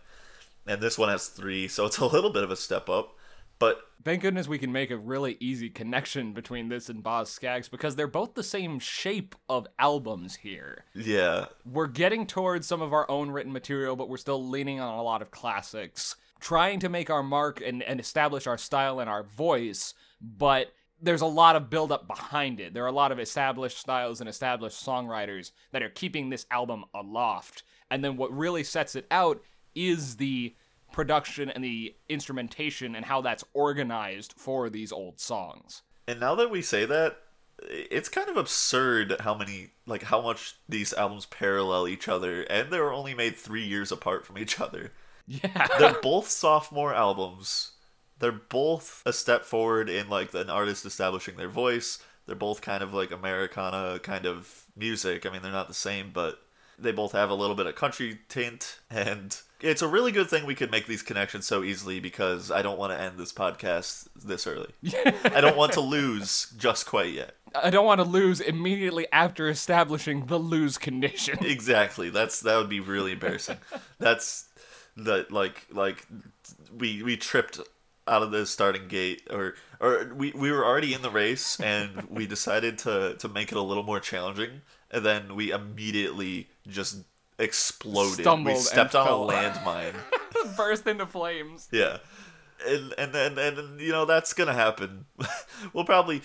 And this one has three, so it's a little bit of a step up. But Thank goodness we can make a really easy connection between this and Boz Scaggs because they're both the same shape of albums here. yeah, We're getting towards some of our own written material, but we're still leaning on a lot of classics, trying to make our mark and, and establish our style and our voice, but there's a lot of buildup behind it. There are a lot of established styles and established songwriters that are keeping this album aloft. And then what really sets it out is the production and the instrumentation and how that's organized for these old songs. And now that we say that, it's kind of absurd how many, like, how much these albums parallel each other, and they were only made three years apart from each other. Yeah. They're <laughs> both sophomore albums. They're both a step forward in, like, an artist establishing their voice. They're both kind of like Americana kind of music. I mean, they're not the same, but they both have a little bit of country tint, <laughs> and it's a really good thing we could make these connections so easily because I don't want to end this podcast this early. I don't want to <laughs> lose just quite yet. I don't want to lose immediately after establishing the lose condition. <laughs> Exactly. That's that would be really embarrassing. <laughs> That's the like like we we tripped out of the starting gate or or we, we were already in the race and we decided to to make it a little more challenging and then we immediately just exploded. Stumbled we stepped on fell. a landmine. <laughs> Burst into flames. Yeah. And and then and, and you know that's gonna happen. <laughs> we'll probably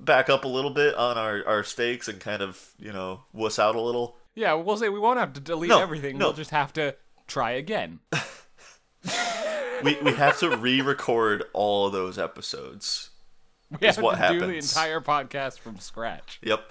back up a little bit on our, our stakes and kind of, you know, wuss out a little. Yeah, we'll say we won't have to delete No, everything. no. We'll just have to try again. <laughs> We we have to re-record all of those episodes. We have what to do the happens. entire podcast from scratch. Yep.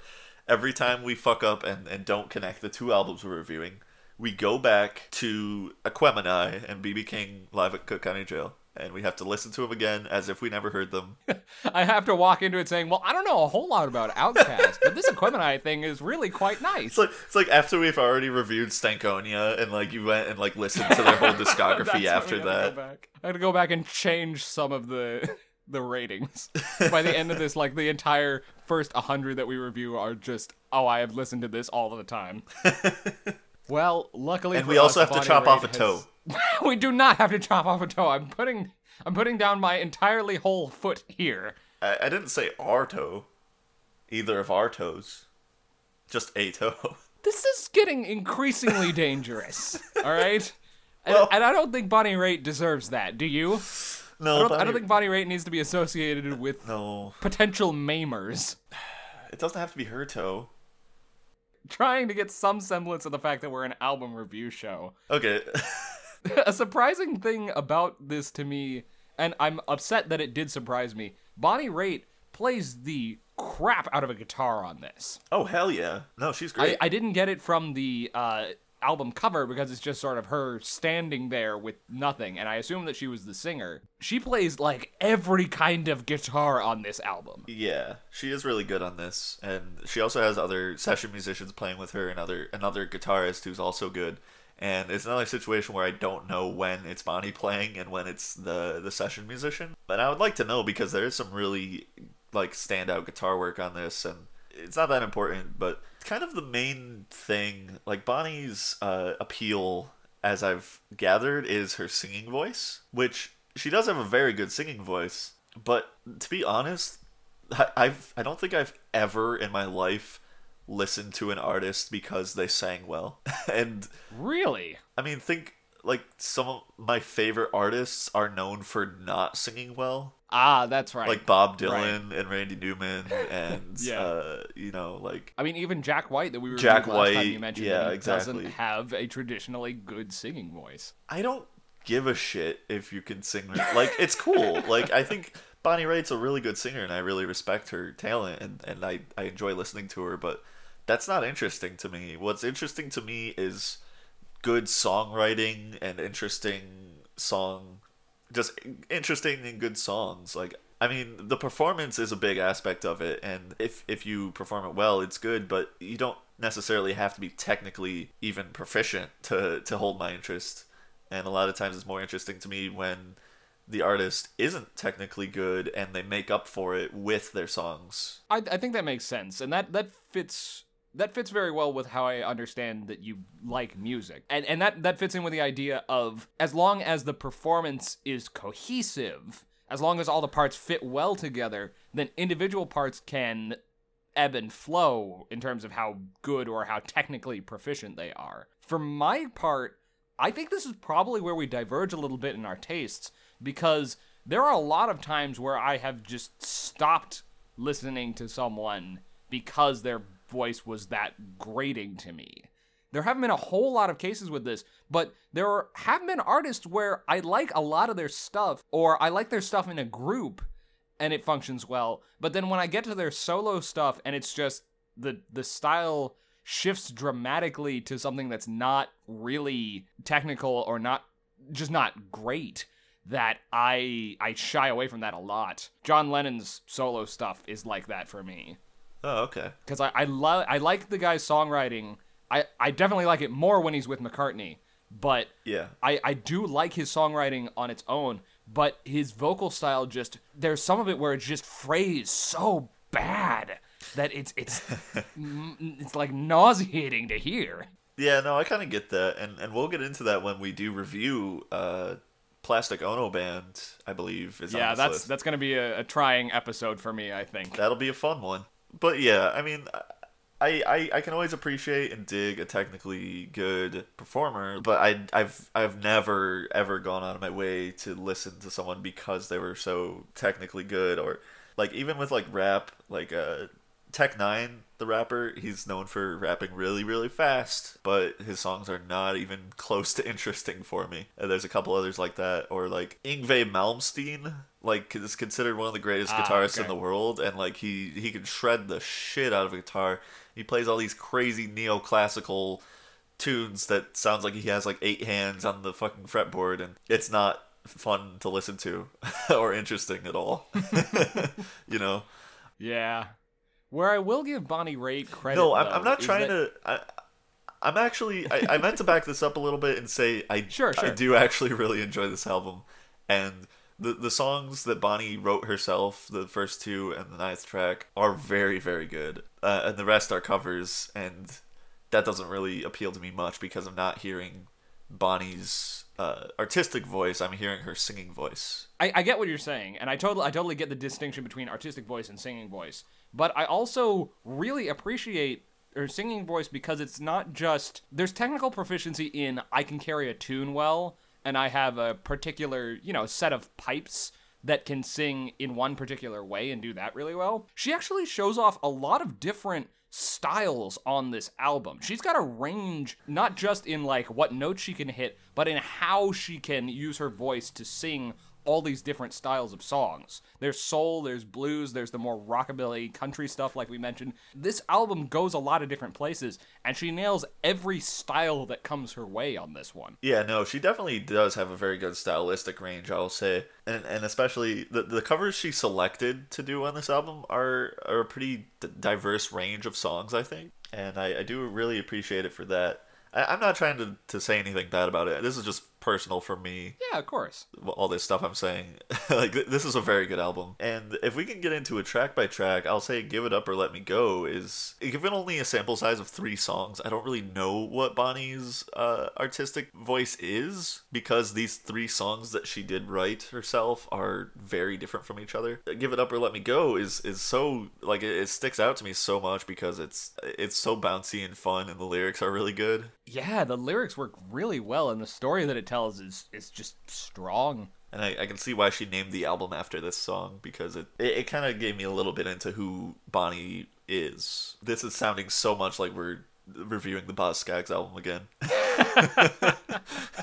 Every time we fuck up and, and don't connect the two albums we're reviewing, we go back to Aquemini and BB King live at Cook County Jail. And we have to listen to them again as if we never heard them. <laughs> I have to walk into it saying, "Well, I don't know a whole lot about OutKast, but this Aquemini thing is really quite nice." It's like it's like after we've already reviewed Stankonia and like you went and like listened to their whole <laughs> discography after that. I had to go back and change some of the the ratings. <laughs> By the end of this, like the entire first 100 that we review are just, oh, I have listened to this all the time. <laughs> well, luckily, And we also us, have to chop off a toe. has- <laughs> we do not have to chop off a toe. I'm putting I'm putting down my entirely whole foot here. I, I didn't say our toe. Either of our toes. Just a toe. This is getting increasingly dangerous. All right. And, and I don't think Bonnie Raitt deserves that. Do you? No, I don't, I don't think Bonnie Raitt needs to be associated with No. potential maimers. It doesn't have to be her toe. Trying to get some semblance of the fact that we're an album review show. Okay. <laughs> <laughs> a surprising thing about this to me, and I'm upset that it did surprise me, Bonnie Raitt plays the crap out of a guitar on this. oh hell yeah. No, she's I, great. I didn't get it from the uh, album cover because it's just sort of her standing there with nothing, and I assume that she was the singer. She plays like every kind of guitar on this album. yeah, she is really good on this, and she also has other session musicians playing with her, and other another guitarist who's also good. And it's another situation where I don't know when it's Bonnie playing and when it's the the session musician. But I would like to know because there is some really like standout guitar work on this and it's not that important, but kind of the main thing, like Bonnie's uh, appeal, as I've gathered, is her singing voice, which she does have a very good singing voice. But to be honest, I, I've I don't think I've ever in my life listened to an artist because they sang well. <laughs> and Really? I mean, think like some of my favorite artists are known for not singing well Ah, that's right. like Bob Dylan and Randy Newman and <laughs> Yeah. uh, you know like I mean, even Jack White that we were Jack last time White, you mentioned yeah, exactly. doesn't have a traditionally good singing voice. I don't give a shit if you can sing like it's cool <laughs> like I think Bonnie Raitt's a really good singer and I really respect her talent and, and I, I enjoy listening to her but that's not interesting to me what's interesting to me is good songwriting and interesting song just interesting and good songs. Like i mean the performance is a big aspect of it and if if you perform it well it's good but you don't necessarily have to be technically even proficient to to hold my interest. And a lot of times it's more interesting to me when the artist isn't technically good and they make up for it with their songs. I, I think that makes sense, and that that fits that fits very well with how I understand that you like music, and and that that fits in with the idea of as long as the performance is cohesive, as long as all the parts fit well together, then individual parts can ebb and flow in terms of how good or how technically proficient they are. For my part, I think this is probably where we diverge a little bit in our tastes because there are a lot of times where I have just stopped listening to someone because their voice was that grating to me. There haven't been a whole lot of cases with this, but there are, have been artists where I like a lot of their stuff, or I like their stuff in a group, and it functions well. But then when I get to their solo stuff, and it's just the the style shifts dramatically to something that's not really technical or not just not great that I I shy away from that a lot. John Lennon's solo stuff is like that for me oh okay because I I love I like the guy's songwriting. I I definitely like it more when he's with McCartney, but yeah I I do like his songwriting on its own. But his vocal style just there's some of it where it's just phrased so bad that it's it's <laughs> it's like nauseating to hear. Yeah, no, I kind of get that, and and we'll get into that when we do review uh, Plastic Ono Band. I believe is Yeah, that's list. that's gonna be a, a trying episode for me. I think. that'll be a fun one. But yeah, I mean, I, I I can always appreciate and dig a technically good performer, but I I've I've never ever gone out of my way to listen to someone because they were so technically good, or like even with like rap, like uh. Tech N9ne, the rapper, he's known for rapping really, really fast, but his songs are not even close to interesting for me. And there's a couple others like that, or like Yngwie Malmsteen, like is considered one of the greatest Ah, guitarists okay. in the world, and like he he can shred the shit out of a guitar. He plays all these crazy neoclassical tunes that sounds like he has like eight hands on the fucking fretboard, and it's not fun to listen to <laughs> or interesting at all. <laughs> you know. Yeah. Where I will give Bonnie Raitt credit. No, I'm, though, I'm not trying that- to. I, I'm actually. I, I meant to back this up a little bit and say I. Sure, sure. I do actually really enjoy this album, and the the songs that Bonnie wrote herself, the first two and the ninth track, are very very good, uh, and the rest are covers, and that doesn't really appeal to me much because I'm not hearing Bonnie's uh, artistic voice. I'm hearing her singing voice. I, I get what you're saying, and I totally I totally get the distinction between artistic voice and singing voice. But I also really appreciate her singing voice because it's not just there's technical proficiency in I can carry a tune well, and I have a particular you know set of pipes that can sing in one particular way and do that really well. She actually shows off a lot of different styles on this album. She's got a range not just in like what notes she can hit, but in how she can use her voice to sing all these different styles of songs. There's soul, there's blues, there's the more rockabilly country stuff like we mentioned. This album goes a lot of different places and she nails every style that comes her way on this one. Yeah, no, she definitely does have a very good stylistic range, I will say, and and especially the the covers she selected to do on this album are are a pretty d- diverse range of songs, I think, and I, I do really appreciate it for that. I, I'm not trying to, to say anything bad about it. This is just personal for me Yeah, of course. all this stuff I'm saying. <laughs> like th- this is a very good album. And if we can get into it track by track, I'll say "Give It Up or Let Me Go" is given only a sample size of three songs. I don't really know what Bonnie's uh, artistic voice is because these three songs that she did write herself are very different from each other. "Give It Up or Let Me Go" is is so like it, it sticks out to me so much because it's it's so bouncy and fun, and the lyrics are really good. Yeah, the lyrics work really well, and the story that it tells is is just strong. And I, I can see why she named the album after this song because it, it, it kind of gave me a little bit into who Bonnie is. This is sounding so much like we're reviewing the Boz Scaggs album again. <laughs>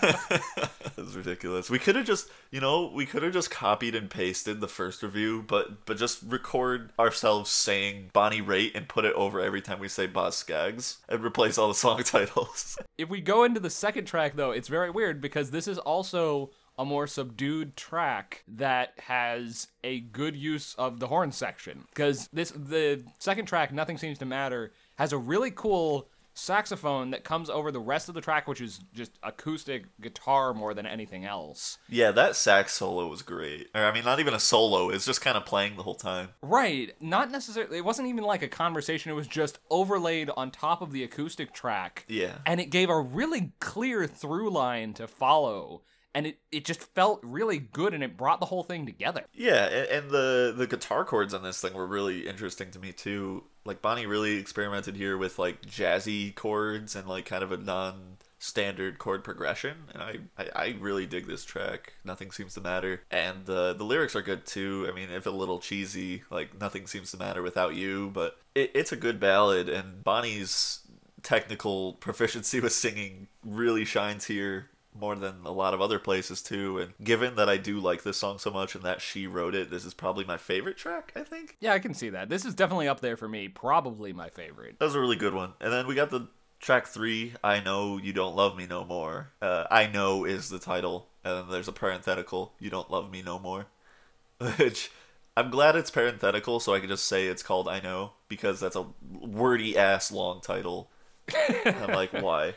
<laughs> It's ridiculous. We could have just, you know, we could have just copied and pasted the first review, but but just record ourselves saying Bonnie Raitt and put it over every time we say Boz Scaggs and replace all the song <laughs> titles. If we go into the second track, though, it's very weird because this is also a more subdued track that has a good use of the horn section. Because this the second track, Nothing Seems to Matter, has a really cool saxophone that comes over the rest of the track, which is just acoustic guitar more than anything else. yeah, that sax solo was great. Or I mean, not even a solo; it's just kind of playing the whole time. Right. Not necessarily. It wasn't even like a conversation. It was just overlaid on top of the acoustic track. Yeah. And it gave a really clear through line to follow. And it, it just felt really good and it brought the whole thing together. Yeah, and, and the the guitar chords on this thing were really interesting to me too. Like Bonnie really experimented here with like jazzy chords and like kind of a non standard chord progression and I, I i really dig this track. Nothing seems to matter. And the the lyrics are good too. I mean if a little cheesy like nothing seems to matter without you but it, it's a good ballad and bonnie's technical <laughs> proficiency with singing really shines here more than a lot of other places too. And given that I do like this song so much and that she wrote it, this is probably my favorite track, I think. Yeah, I can see that. This is definitely up there for me. Probably my favorite. That was a really good one. And then we got the track three, I Know You Don't Love Me No More. Uh, I Know is the title. And then there's a parenthetical, You Don't Love Me No More. <laughs> Which I'm glad it's parenthetical so I can just say it's called I Know because that's a wordy ass long title. <laughs> I'm like, why?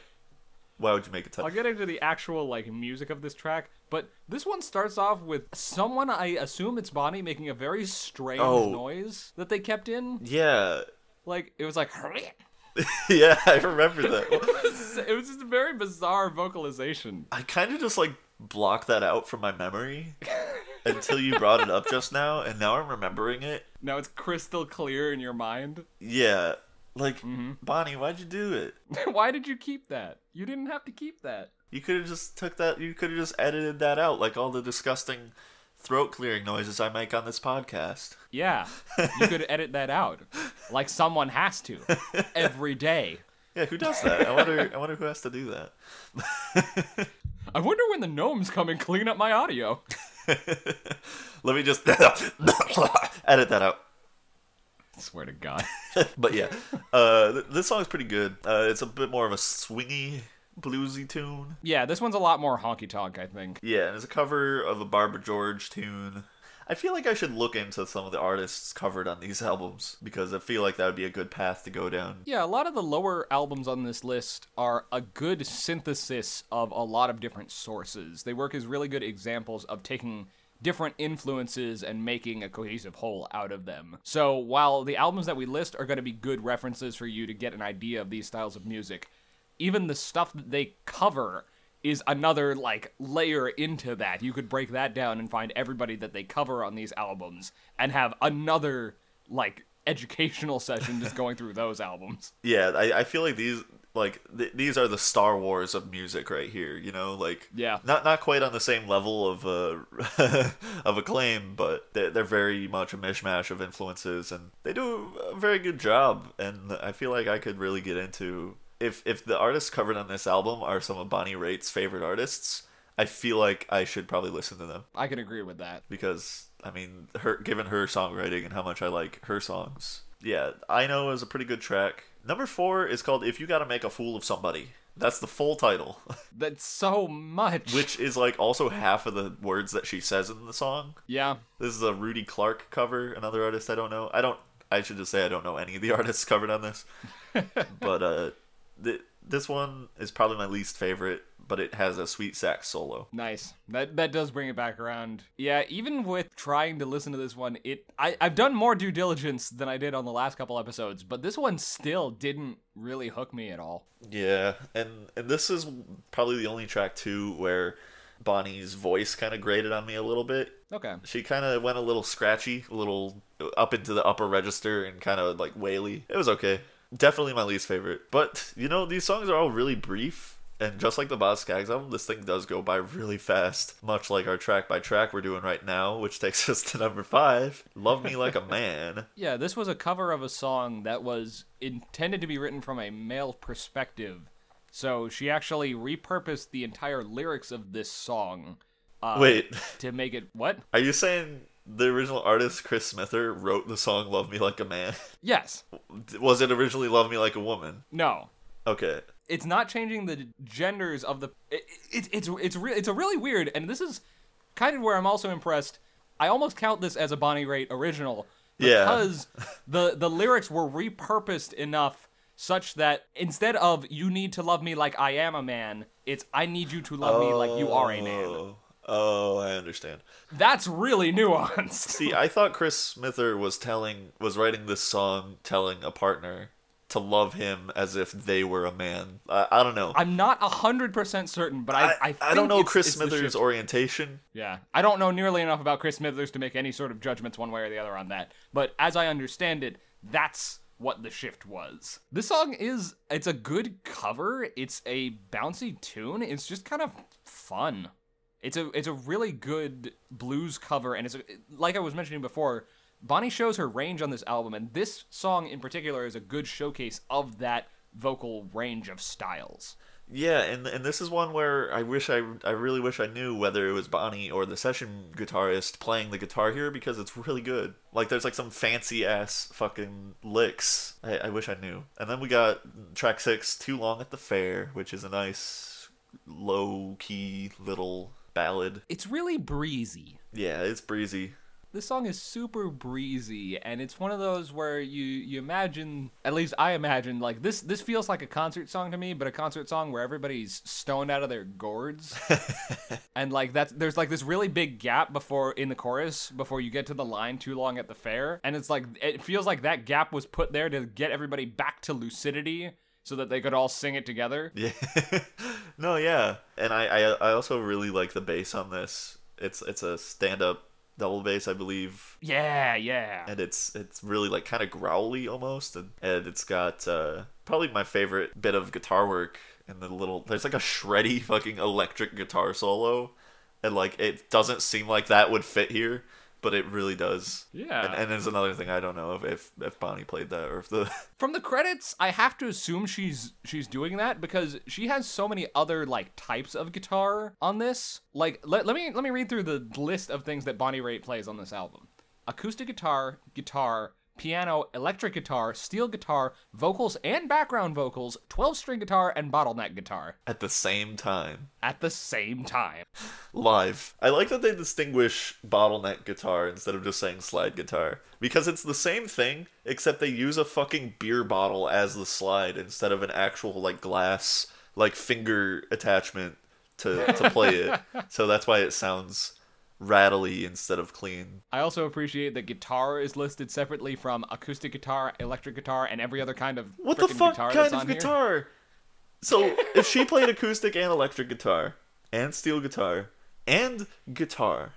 Why would you make a title? I'll get into the actual like music of this track, but this one starts off with someone I assume it's Bonnie making a very strange Oh. noise that they kept in. Yeah. Like it was like <laughs> yeah, I remember <laughs> that. it was just a very bizarre vocalization. I kind of just like blocked that out from my memory <laughs> until you brought it up just now, and now I'm remembering it. Now it's crystal clear in your mind. Yeah, like mm-hmm. <laughs> Bonnie, why'd you do it? Why did you keep that? You didn't have to keep that. You could have just took that. You could have just edited that out, like all the disgusting throat clearing noises I make on this podcast. Yeah, you could edit that out, like someone has to <laughs> every day. Yeah, who does that? I wonder. I wonder who has to do that. I wonder when the gnomes come and clean up my audio. <laughs> Let me just <coughs> edit that out. Swear to God. <laughs> but yeah, uh, th- this song's pretty good. Uh, it's a bit more of a swingy, bluesy tune. Yeah, this one's a lot more honky tonk, I think. Yeah, and it's a cover of a Barbara George tune. I feel like I should look into some of the artists covered on these albums because I feel like that would be a good path to go down. Yeah, a lot of the lower albums on this list are a good synthesis of a lot of different sources. They work as really good examples of taking different influences and making a cohesive whole out of them. So while the albums that we list are going to be good references for you to get an idea of these styles of music, even the stuff that they cover is another like layer into that. You could break that down and find everybody that they cover on these albums and have another like educational session just <laughs> going through those albums. Yeah, I, I feel like these like th- these are the Star Wars of music right here. You know, like Yeah. not not quite on the same level of uh, <laughs> of acclaim, but they're, they're very much a mishmash of influences, and they do a very good job. And I feel like I could really get into if if the artists covered on this album are some of Bonnie Raitt's favorite artists. I feel like I should probably listen to them I can agree with that. because I mean, her given her songwriting and how much I like her songs. Yeah, I know is a pretty good track. Number four is called "If You Gotta Make a Fool of Somebody." That's the full title, <laughs> That's so much. which is like also half of the words that she says in the song. yeah, This is a Rudy Clark cover, another artist I don't know. I don't. I should just say I don't know any of the <laughs> artists covered on this. <laughs> but uh, th- This one is probably my least favorite, but it has a sweet sax solo. Nice. That that does bring it back around. Yeah, even with trying to listen to this one, it I, I've done more due diligence than I did on the last couple episodes, but this one still didn't really hook me at all. Yeah, and and this is probably the only track too where Bonnie's voice kind of grated on me a little bit. Okay. She kind of went a little scratchy, a little up into the upper register and kind of like waily. It was okay. Definitely my least favorite. But, you know, these songs are all really brief. And just like the Boz Scaggs album, this thing does go by really fast. Much like our track by track we're doing right now, which takes <laughs> us to number five Love Me Like a <laughs> Man. Yeah, this was a cover of a song that was intended to be written from a male perspective. So she actually repurposed the entire lyrics of this song. Uh, Wait, <laughs> To make it. What? are you saying the original artist, Chris Smither, wrote the song Love Me Like a Man? Yes. Was it originally Love Me Like a Woman? No. Okay. It's not changing the genders of the it, it, it's it's re- it's a really weird and this is kind of where I'm also impressed. I almost count this as a Bonnie Raitt original Yeah. because the the lyrics were repurposed enough such that instead of you need to love me like I am a man, it's I need you to love me like you are a man. Oh. Oh, I understand. That's really nuanced. See, I thought Chris Smither was telling was writing this song telling a partner to love him as if they were a man. I, I don't know. I'm not hundred percent certain, but I I, I, don't know it's- Chris it's Smithers' orientation. Yeah, I don't know nearly enough about Chris Smithers to make any sort of judgments one way or the other on that. But as I understand it, that's what the shift was. This song is it's a good cover. It's a bouncy tune. It's just kind of fun. It's a it's a really good blues cover and it's a, like I was mentioning before, Bonnie shows her range on this album and this song in particular is a good showcase of that vocal range of styles. Yeah, and and this is one where I wish I I really wish I knew whether it was Bonnie or the session guitarist playing the guitar here because it's really good. Like there's like some fancy ass fucking licks. I, I wish I knew. And then we got track six, Too Long at the Fair, which is a nice low key little ballad. It's really breezy. Yeah, it's breezy. This song is super breezy and it's one of those where you you imagine at least i imagine like this this feels like a concert song to me but a concert song where everybody's stoned out of their gourds <laughs> and like that's there's like this really big gap before in the chorus before you get to the line too long at the fair and it's like it feels like that gap was put there to get everybody back to lucidity so that they could all sing it together Yeah. <laughs> no, yeah. And I, I I also really like the bass on this. It's it's a stand up double bass, I believe. yeah yeah and it's it's really like kind of growly almost and, and it's got uh probably my favorite bit of guitar work and the little there's like a shreddy fucking electric guitar solo and like it doesn't seem like that would fit here but it really does. Yeah. and, and there's another thing i don't know if, if if bonnie played that or if the <laughs> from the credits i have to assume she's she's doing that because she has so many other like types of guitar on this. Like let, let me let me read through the list of things that bonnie raitt plays on this album. Acoustic guitar guitar piano electric guitar steel guitar vocals and background vocals 12 string guitar and bottleneck guitar at the same time at the same time live. I like that they distinguish bottleneck guitar instead of just saying slide guitar because it's the same thing except they use a fucking beer bottle as the slide instead of an actual like glass like finger attachment to to play it. <laughs> So that's why it sounds rattly instead of clean. I also appreciate that guitar is listed separately from acoustic guitar, electric guitar, and every other kind of What the fuck guitar kind of on here. guitar? So <laughs> if she played acoustic and electric guitar and steel guitar and guitar,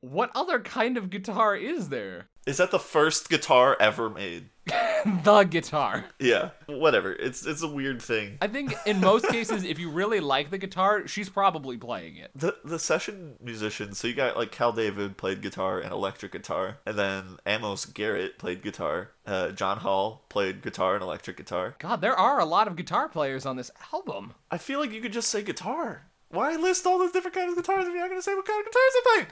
What other kind of guitar is there? is that the first guitar ever made? <laughs> <laughs> the guitar. Yeah, whatever. It's it's a weird thing. I think in most cases, if you really like the guitar, she's probably playing it. The the session musicians, so you got like Kal David played guitar and electric guitar, and then Amos Garrett played guitar. Uh, John Hall played guitar and electric guitar. God, there are a lot of guitar players on this album. I feel like you could just say guitar. Why list all those different kinds of guitars if you're not gonna say what kind of guitars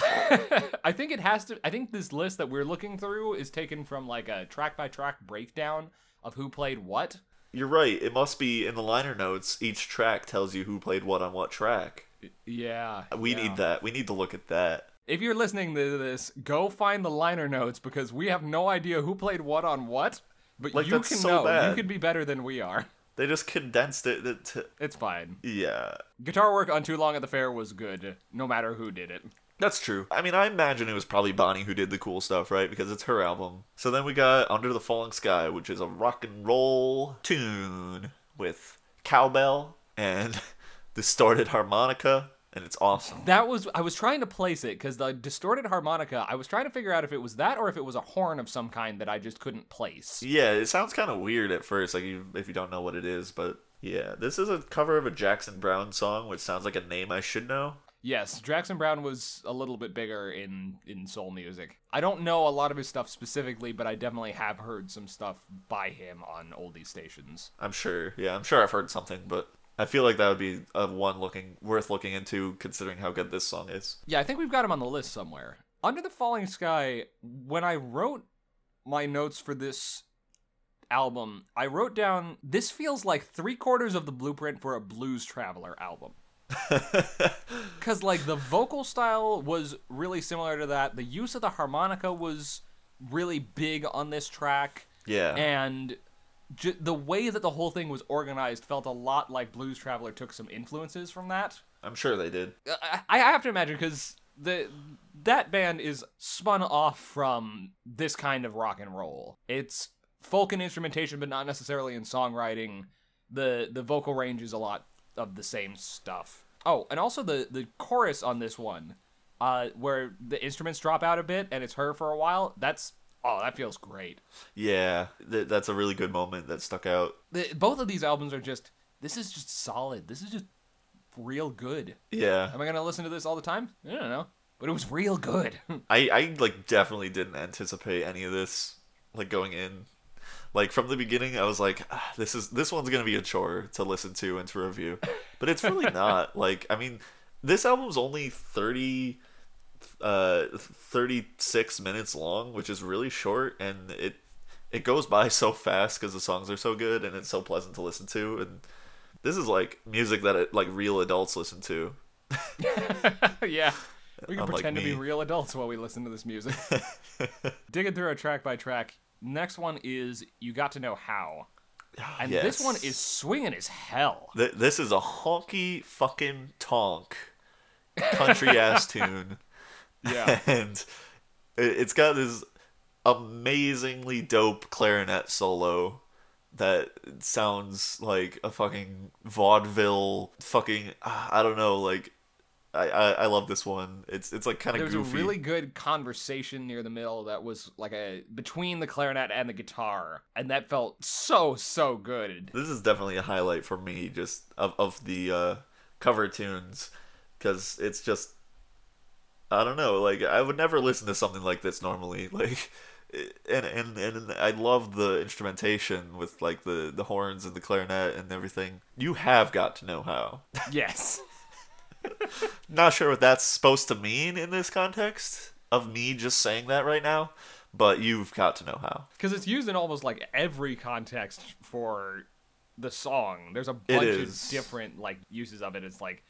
they're playing? <laughs> I think it has to. I think this list that we're looking through is taken from like a track by track breakdown of who played what. You're right. It must be in the liner notes. Each track tells you who played what on what track. Yeah. We yeah. need that. We need to look at that. If you're listening to this, go find the liner notes because we have no idea who played what on what. But Like, you can so know. You bad. could be better than we are. They just condensed it It's fine. yeah. Guitar work on Too Long at the Fair was good, no matter who did it. That's true. I mean, I imagine it was probably Bonnie who did the cool stuff, right? Because it's her album. So then we got Under the Falling Sky, which is a rock and roll tune with cowbell and <laughs> distorted harmonica, and it's awesome. That was I was trying to place it because the distorted harmonica. I was trying to figure out if it was that or if it was a horn of some kind that I just couldn't place. Yeah, it sounds kind of weird at first, like you, if you don't know what it is, but yeah, this is a cover of a Jackson Browne song, which sounds like a name I should know. Yes, Jackson Browne was a little bit bigger in in soul music. I don't know a lot of his stuff specifically, but I definitely have heard some stuff by him on oldie stations. I'm sure. Yeah, I'm sure I've heard something, but I feel like that would be a one looking worth looking into, considering how good this song is. Yeah, I think we've got him on the list somewhere. Under the Falling Sky, when I wrote my notes for this album, I wrote down this feels like three quarters of the blueprint for a Blues Traveler album. <laughs> Because, like, the vocal style was really similar to that. The use of the harmonica was really big on this track. Yeah. And j- the way that the whole thing was organized felt a lot like Blues Traveler took some influences from that. I'm sure they did. I, I have to imagine because the that band is spun off from this kind of rock and roll. It's folk and instrumentation, but not necessarily in songwriting. the The vocal range is a lot of the same stuff. Oh, and also the the chorus on this one, uh, where the instruments drop out a bit and it's her for a while. That's oh, that feels great. Yeah, th- that's a really good moment that stuck out. The, both of these albums are just this is just solid. This is just real good. Yeah. Am I gonna listen to this all the time? I don't know, but it was real good. <laughs> I, I like definitely didn't anticipate any of this like going in. Like from the beginning, I was like, ah, "This is this one's gonna be a chore to listen to and to review," but it's really <laughs> not. Like, I mean, this album's only thirty, uh, thirty six minutes long, which is really short, and it it goes by <laughs> so fast because the songs are so good and it's so pleasant to listen to. And this is like music that it, like real adults listen to. <laughs> yeah. We can Unlike pretend to be real adults while we listen to this music. <laughs> Digging through it track by track. Next one is You Got to Know How. And this one is swinging as hell. Th- this is a honky fucking tonk country ass tune, Yeah. <laughs> and it- it's got this amazingly dope clarinet solo that sounds like a fucking vaudeville fucking ah, I don't know like I I, I love this one. It's it's like kind of was goofy. a really good conversation near the middle that was like a between the clarinet and the guitar, and that felt so so good. this is definitely a highlight for me just of, of the uh, cover tunes because it's just i don't know like i would never listen to something like this normally <laughs> like and and and i love the instrumentation with like the the horns and the clarinet and everything you have got to know how <laughs> Yes. not sure what that's supposed to mean in this context of me just saying that right now but you've got to know how Because it's used in almost like every context for the song. There's a bunch of different like uses of it. It's like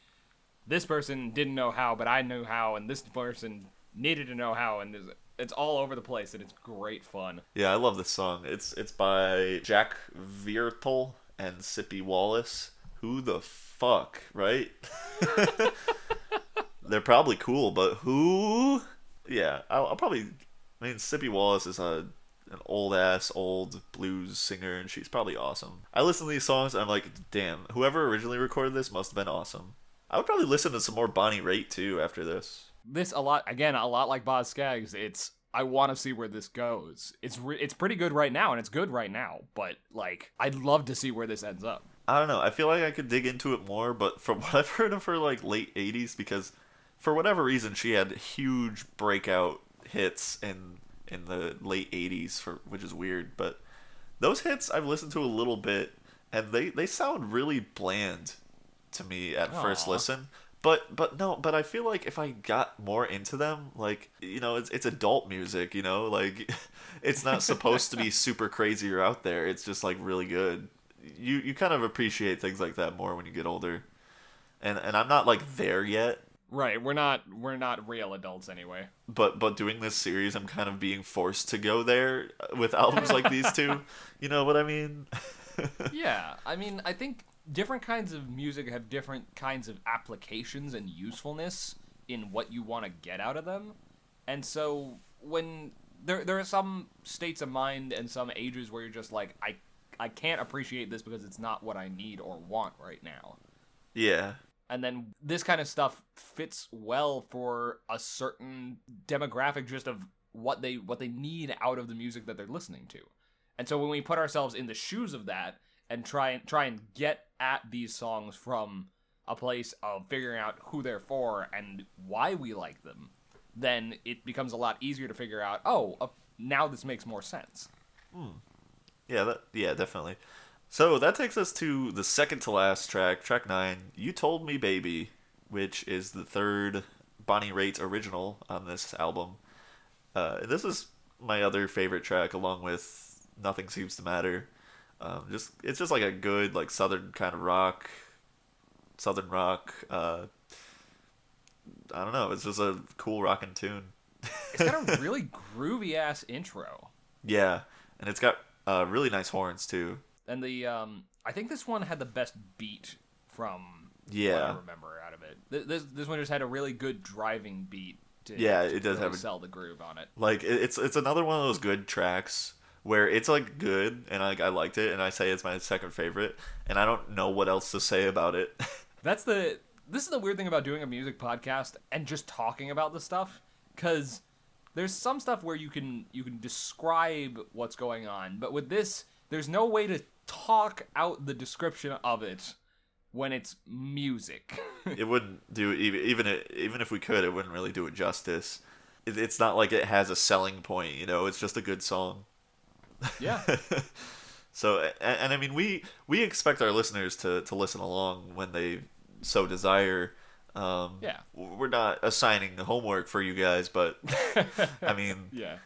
this person didn't know how, but I knew how, and this person needed to know how, and it's all over the place, and it's great fun. Yeah, I love this song. It's it's by Jack Viertel and Sippie Wallace. Who the fuck, right? <laughs> They're probably cool, but who? Yeah, I'll, I'll probably. I mean, Sippie Wallace is a an old ass old blues singer, and she's probably awesome. I listen to these songs, and I'm like, damn, whoever originally recorded this must have been awesome. I would probably listen to some more Bonnie Raitt too after this. This a lot again, a lot like Boz Scaggs. It's I want to see where this goes. It's re- it's pretty good right now, and it's good right now. But like, I'd love to see where this ends up. I don't know. I feel like I could dig into it more, but <laughs> from what I've heard of her like late '80s, because for whatever reason she had huge breakout hits in in the late '80s, for which is weird. But those hits I've listened to a little bit, and they they sound really bland to me at first listen. But but no, but I feel like if I got more into them, like you know, it's it's adult music, you know, like <laughs> it's not supposed to be <laughs> super crazy or out there. It's just like really good. You you kind of appreciate things like that more when you get older. And and I'm not like there yet, Right, we're not we're not real adults anyway. but but doing this series, I'm kind of being forced to go there uh, with albums like these two. <laughs> You know what I mean? yeah, I mean, I think different kinds of music have different kinds of applications and usefulness in what you want to get out of them. And so when there there are some states of mind and some ages where you're just like I I can't appreciate this because it's not what I need or want right now. yeah. And then this kind of stuff fits well for a certain demographic just of what they what they need out of the music that they're listening to. And so when we put ourselves in the shoes of that and try and try and get at these songs from a place of figuring out who they're for and why we like them, then it becomes a lot easier to figure out, oh, uh, now this makes more sense. Yeah, that, yeah, definitely. So that takes us to the second to last track, track nine. You told me, baby, which is the third Bonnie Raitt original on this album. Uh, this is my other favorite track, along with Nothing Seems to Matter. Um, just it's just like a good like southern kind of rock, southern rock. Uh, I don't know. It's just a cool rocking tune. It's got a <laughs> really groovy ass intro. Yeah, and it's got uh, really nice horns too. And the um, I think this one had the best beat from what Yeah. I remember out of it. This this one just had a really good driving beat. To, Yeah, to it does really have a- sell the groove on it. Like it- it's it's another one of those good tracks where it's like good and I I liked it and I say it's my second favorite and I don't know what else to say about it. <laughs> That's the this is the weird thing about doing a music podcast and just talking about the stuff because there's some stuff where you can you can describe what's going on, but with this there's no way to talk out the description of it when it's music. <laughs> it wouldn't do even even it, even if we could it wouldn't really do it justice. It, it's not like it has a selling point, you know. It's just a good song. <laughs> yeah. So and, and I mean we we expect our listeners to to listen along when they so desire. Um, Yeah. we're not assigning homework for you guys, but <laughs> I mean, Yeah.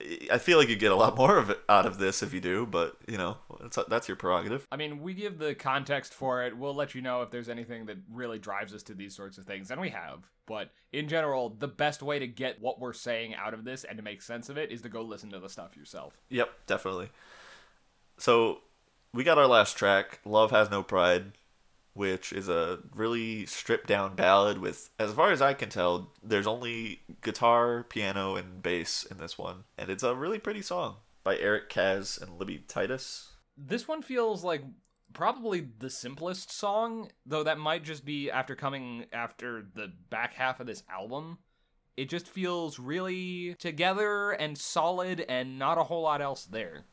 I feel like you get a lot <laughs> more of it out of this if you do. But you know, that's that's your prerogative. I mean, we give the context for it. We'll let you know if there's anything that really drives us to these sorts of things, and we have. But in general, the best way to get what we're saying out of this and to make sense of it is to go listen to the stuff yourself. Yep, definitely. So we got our last track, "Love Has No Pride," which is a really stripped down ballad with, as far as I can tell, there's only guitar, piano, and bass in this one, and it's a really pretty song by Eric Kaz and Libby Titus. This one feels like probably the simplest song, though that might just be after coming after the back half of this album. It just feels really together and solid and not a whole lot else there.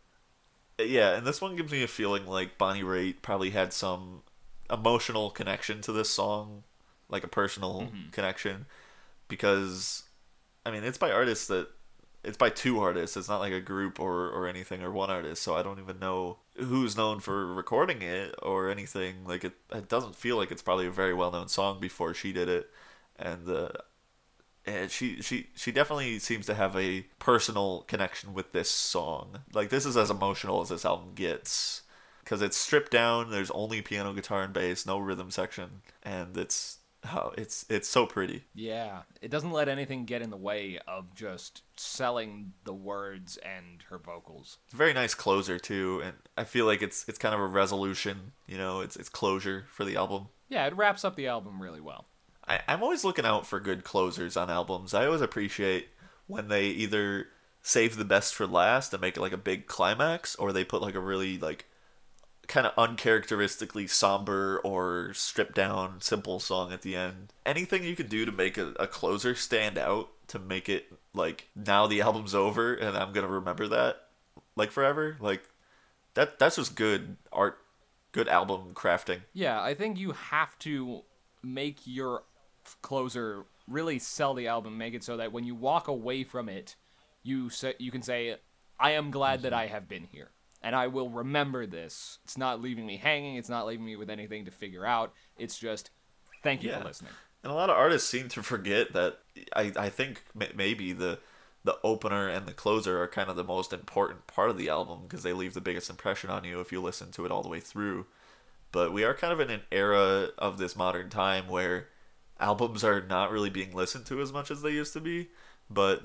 Yeah, and this one gives me a feeling like Bonnie Raitt probably had some emotional connection to this song, like a personal connection, because, I mean, it's by artists that it's by two artists. It's not like a group or or anything or one artist. So I don't even know who's known for recording it or anything. Like it, it doesn't feel like it's probably a very well known song before she did it, and. Uh, and she she she definitely seems to have a personal connection with this song. Like this is as emotional as this album gets because it's stripped down. There's only piano, guitar, and bass, no rhythm section, and it's how it's it's so pretty. Yeah, it doesn't let anything get in the way of just selling the words and her vocals. It's a very nice closer too, and I feel like it's it's kind of a resolution. You know, it's it's closure for the album. Yeah, it wraps up the album really well. I, I'm always looking out for good closers on albums. I always appreciate when they either save the best for last and make it like a big climax, or they put like a really like kind of uncharacteristically somber or stripped down simple song at the end. Anything you can do to make a, a closer stand out to make it like now the album's over and I'm gonna remember that like forever. Like that that's just good art, good album crafting. Yeah, I think you have to make your closer really sell the album, make it so that when you walk away from it, you say you can say, "I am glad that mm-hmm. I have been here." And I will remember this. It's not leaving me hanging. It's not leaving me with anything to figure out. It's just, thank you Yeah. for listening. And a lot of artists seem to forget that. I, I think maybe the the opener and the closer are kind of the most important part of the album because they leave the biggest impression on you if you listen to it all the way through. But we are kind of in an era of this modern time where albums are not really being listened to as much as they used to be. But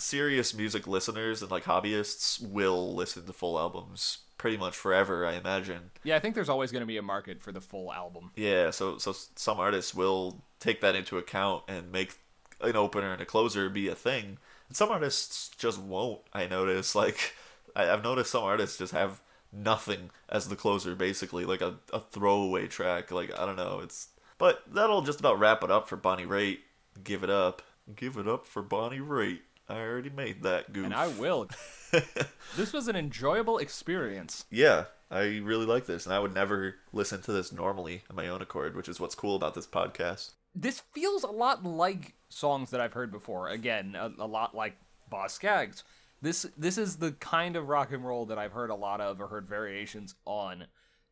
serious music listeners and like hobbyists will listen to full albums pretty much forever, I imagine. Yeah, I think there's always going to be a market for the full album. Yeah, so so some artists will take that into account and make an opener and a closer be a thing. And some artists just won't. I notice like I, have noticed some artists just have nothing as the closer, basically like a, a throwaway track. Like I don't know, it's but that'll just about wrap it up for Bonnie Raitt. Give it up, give it up for Bonnie Raitt. I already made that goof. And I will. <laughs> this was an enjoyable experience. Yeah, I really like this, and I would never listen to this normally on my own accord, which is what's cool about this podcast. This feels a lot like songs that I've heard before. Again, a, a lot like Boz Scaggs. This this is the kind of rock and roll that I've heard a lot of or heard variations on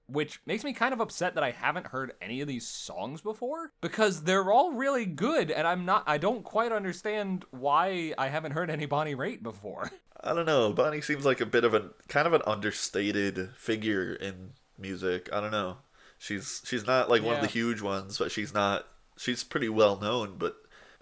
which makes me kind of upset that I haven't heard any of these songs before because they're all really good and I'm not I don't quite understand why I haven't heard any Bonnie Raitt before. <laughs> I don't know. Bonnie seems like a bit of a kind of an understated figure in music. I don't know. She's she's not like yeah. one of the huge ones, but she's not she's pretty well known, but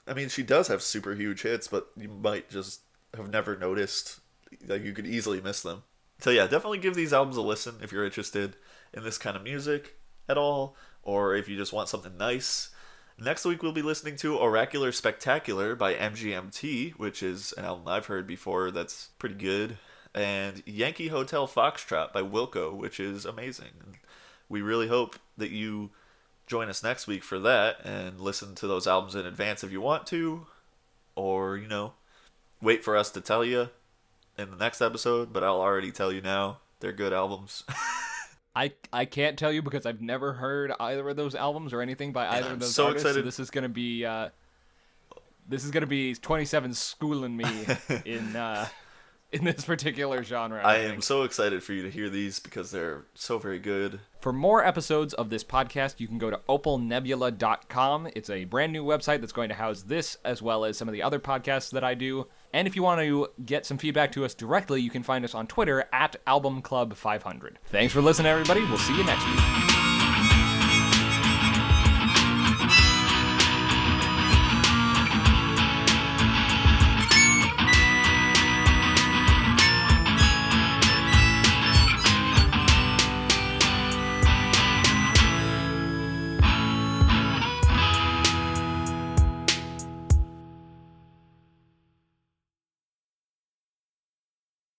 I mean she does have super huge hits, but you might just have never noticed like you could easily miss them. So yeah, definitely give these albums a listen if you're interested in this kind of music at all, or if you just want something nice. Next week, we'll be listening to Oracular Spectacular by MGMT, which is an album I've heard before that's pretty good, and Yankee Hotel Foxtrot by Wilco, which is amazing. We really hope that you join us next week for that and listen to those albums in advance if you want to, or, you know, wait for us to tell you in the next episode, but I'll already tell you now. They're good albums. <laughs> I I can't tell you because I've never heard either of those albums or anything by either of those so artists. Excited. So this is gonna be uh, this is gonna be 27 schooling me <laughs> in uh, in this particular genre. I, I am so excited for you to hear these because they're so very good. For more episodes of this podcast, you can go to opalnebula.com. It's a brand new website that's going to house this as well as some of the other podcasts that I do. And if you want to get some feedback to us directly, you can find us on Twitter at Album Club 500. Thanks for listening, everybody. We'll see you next week.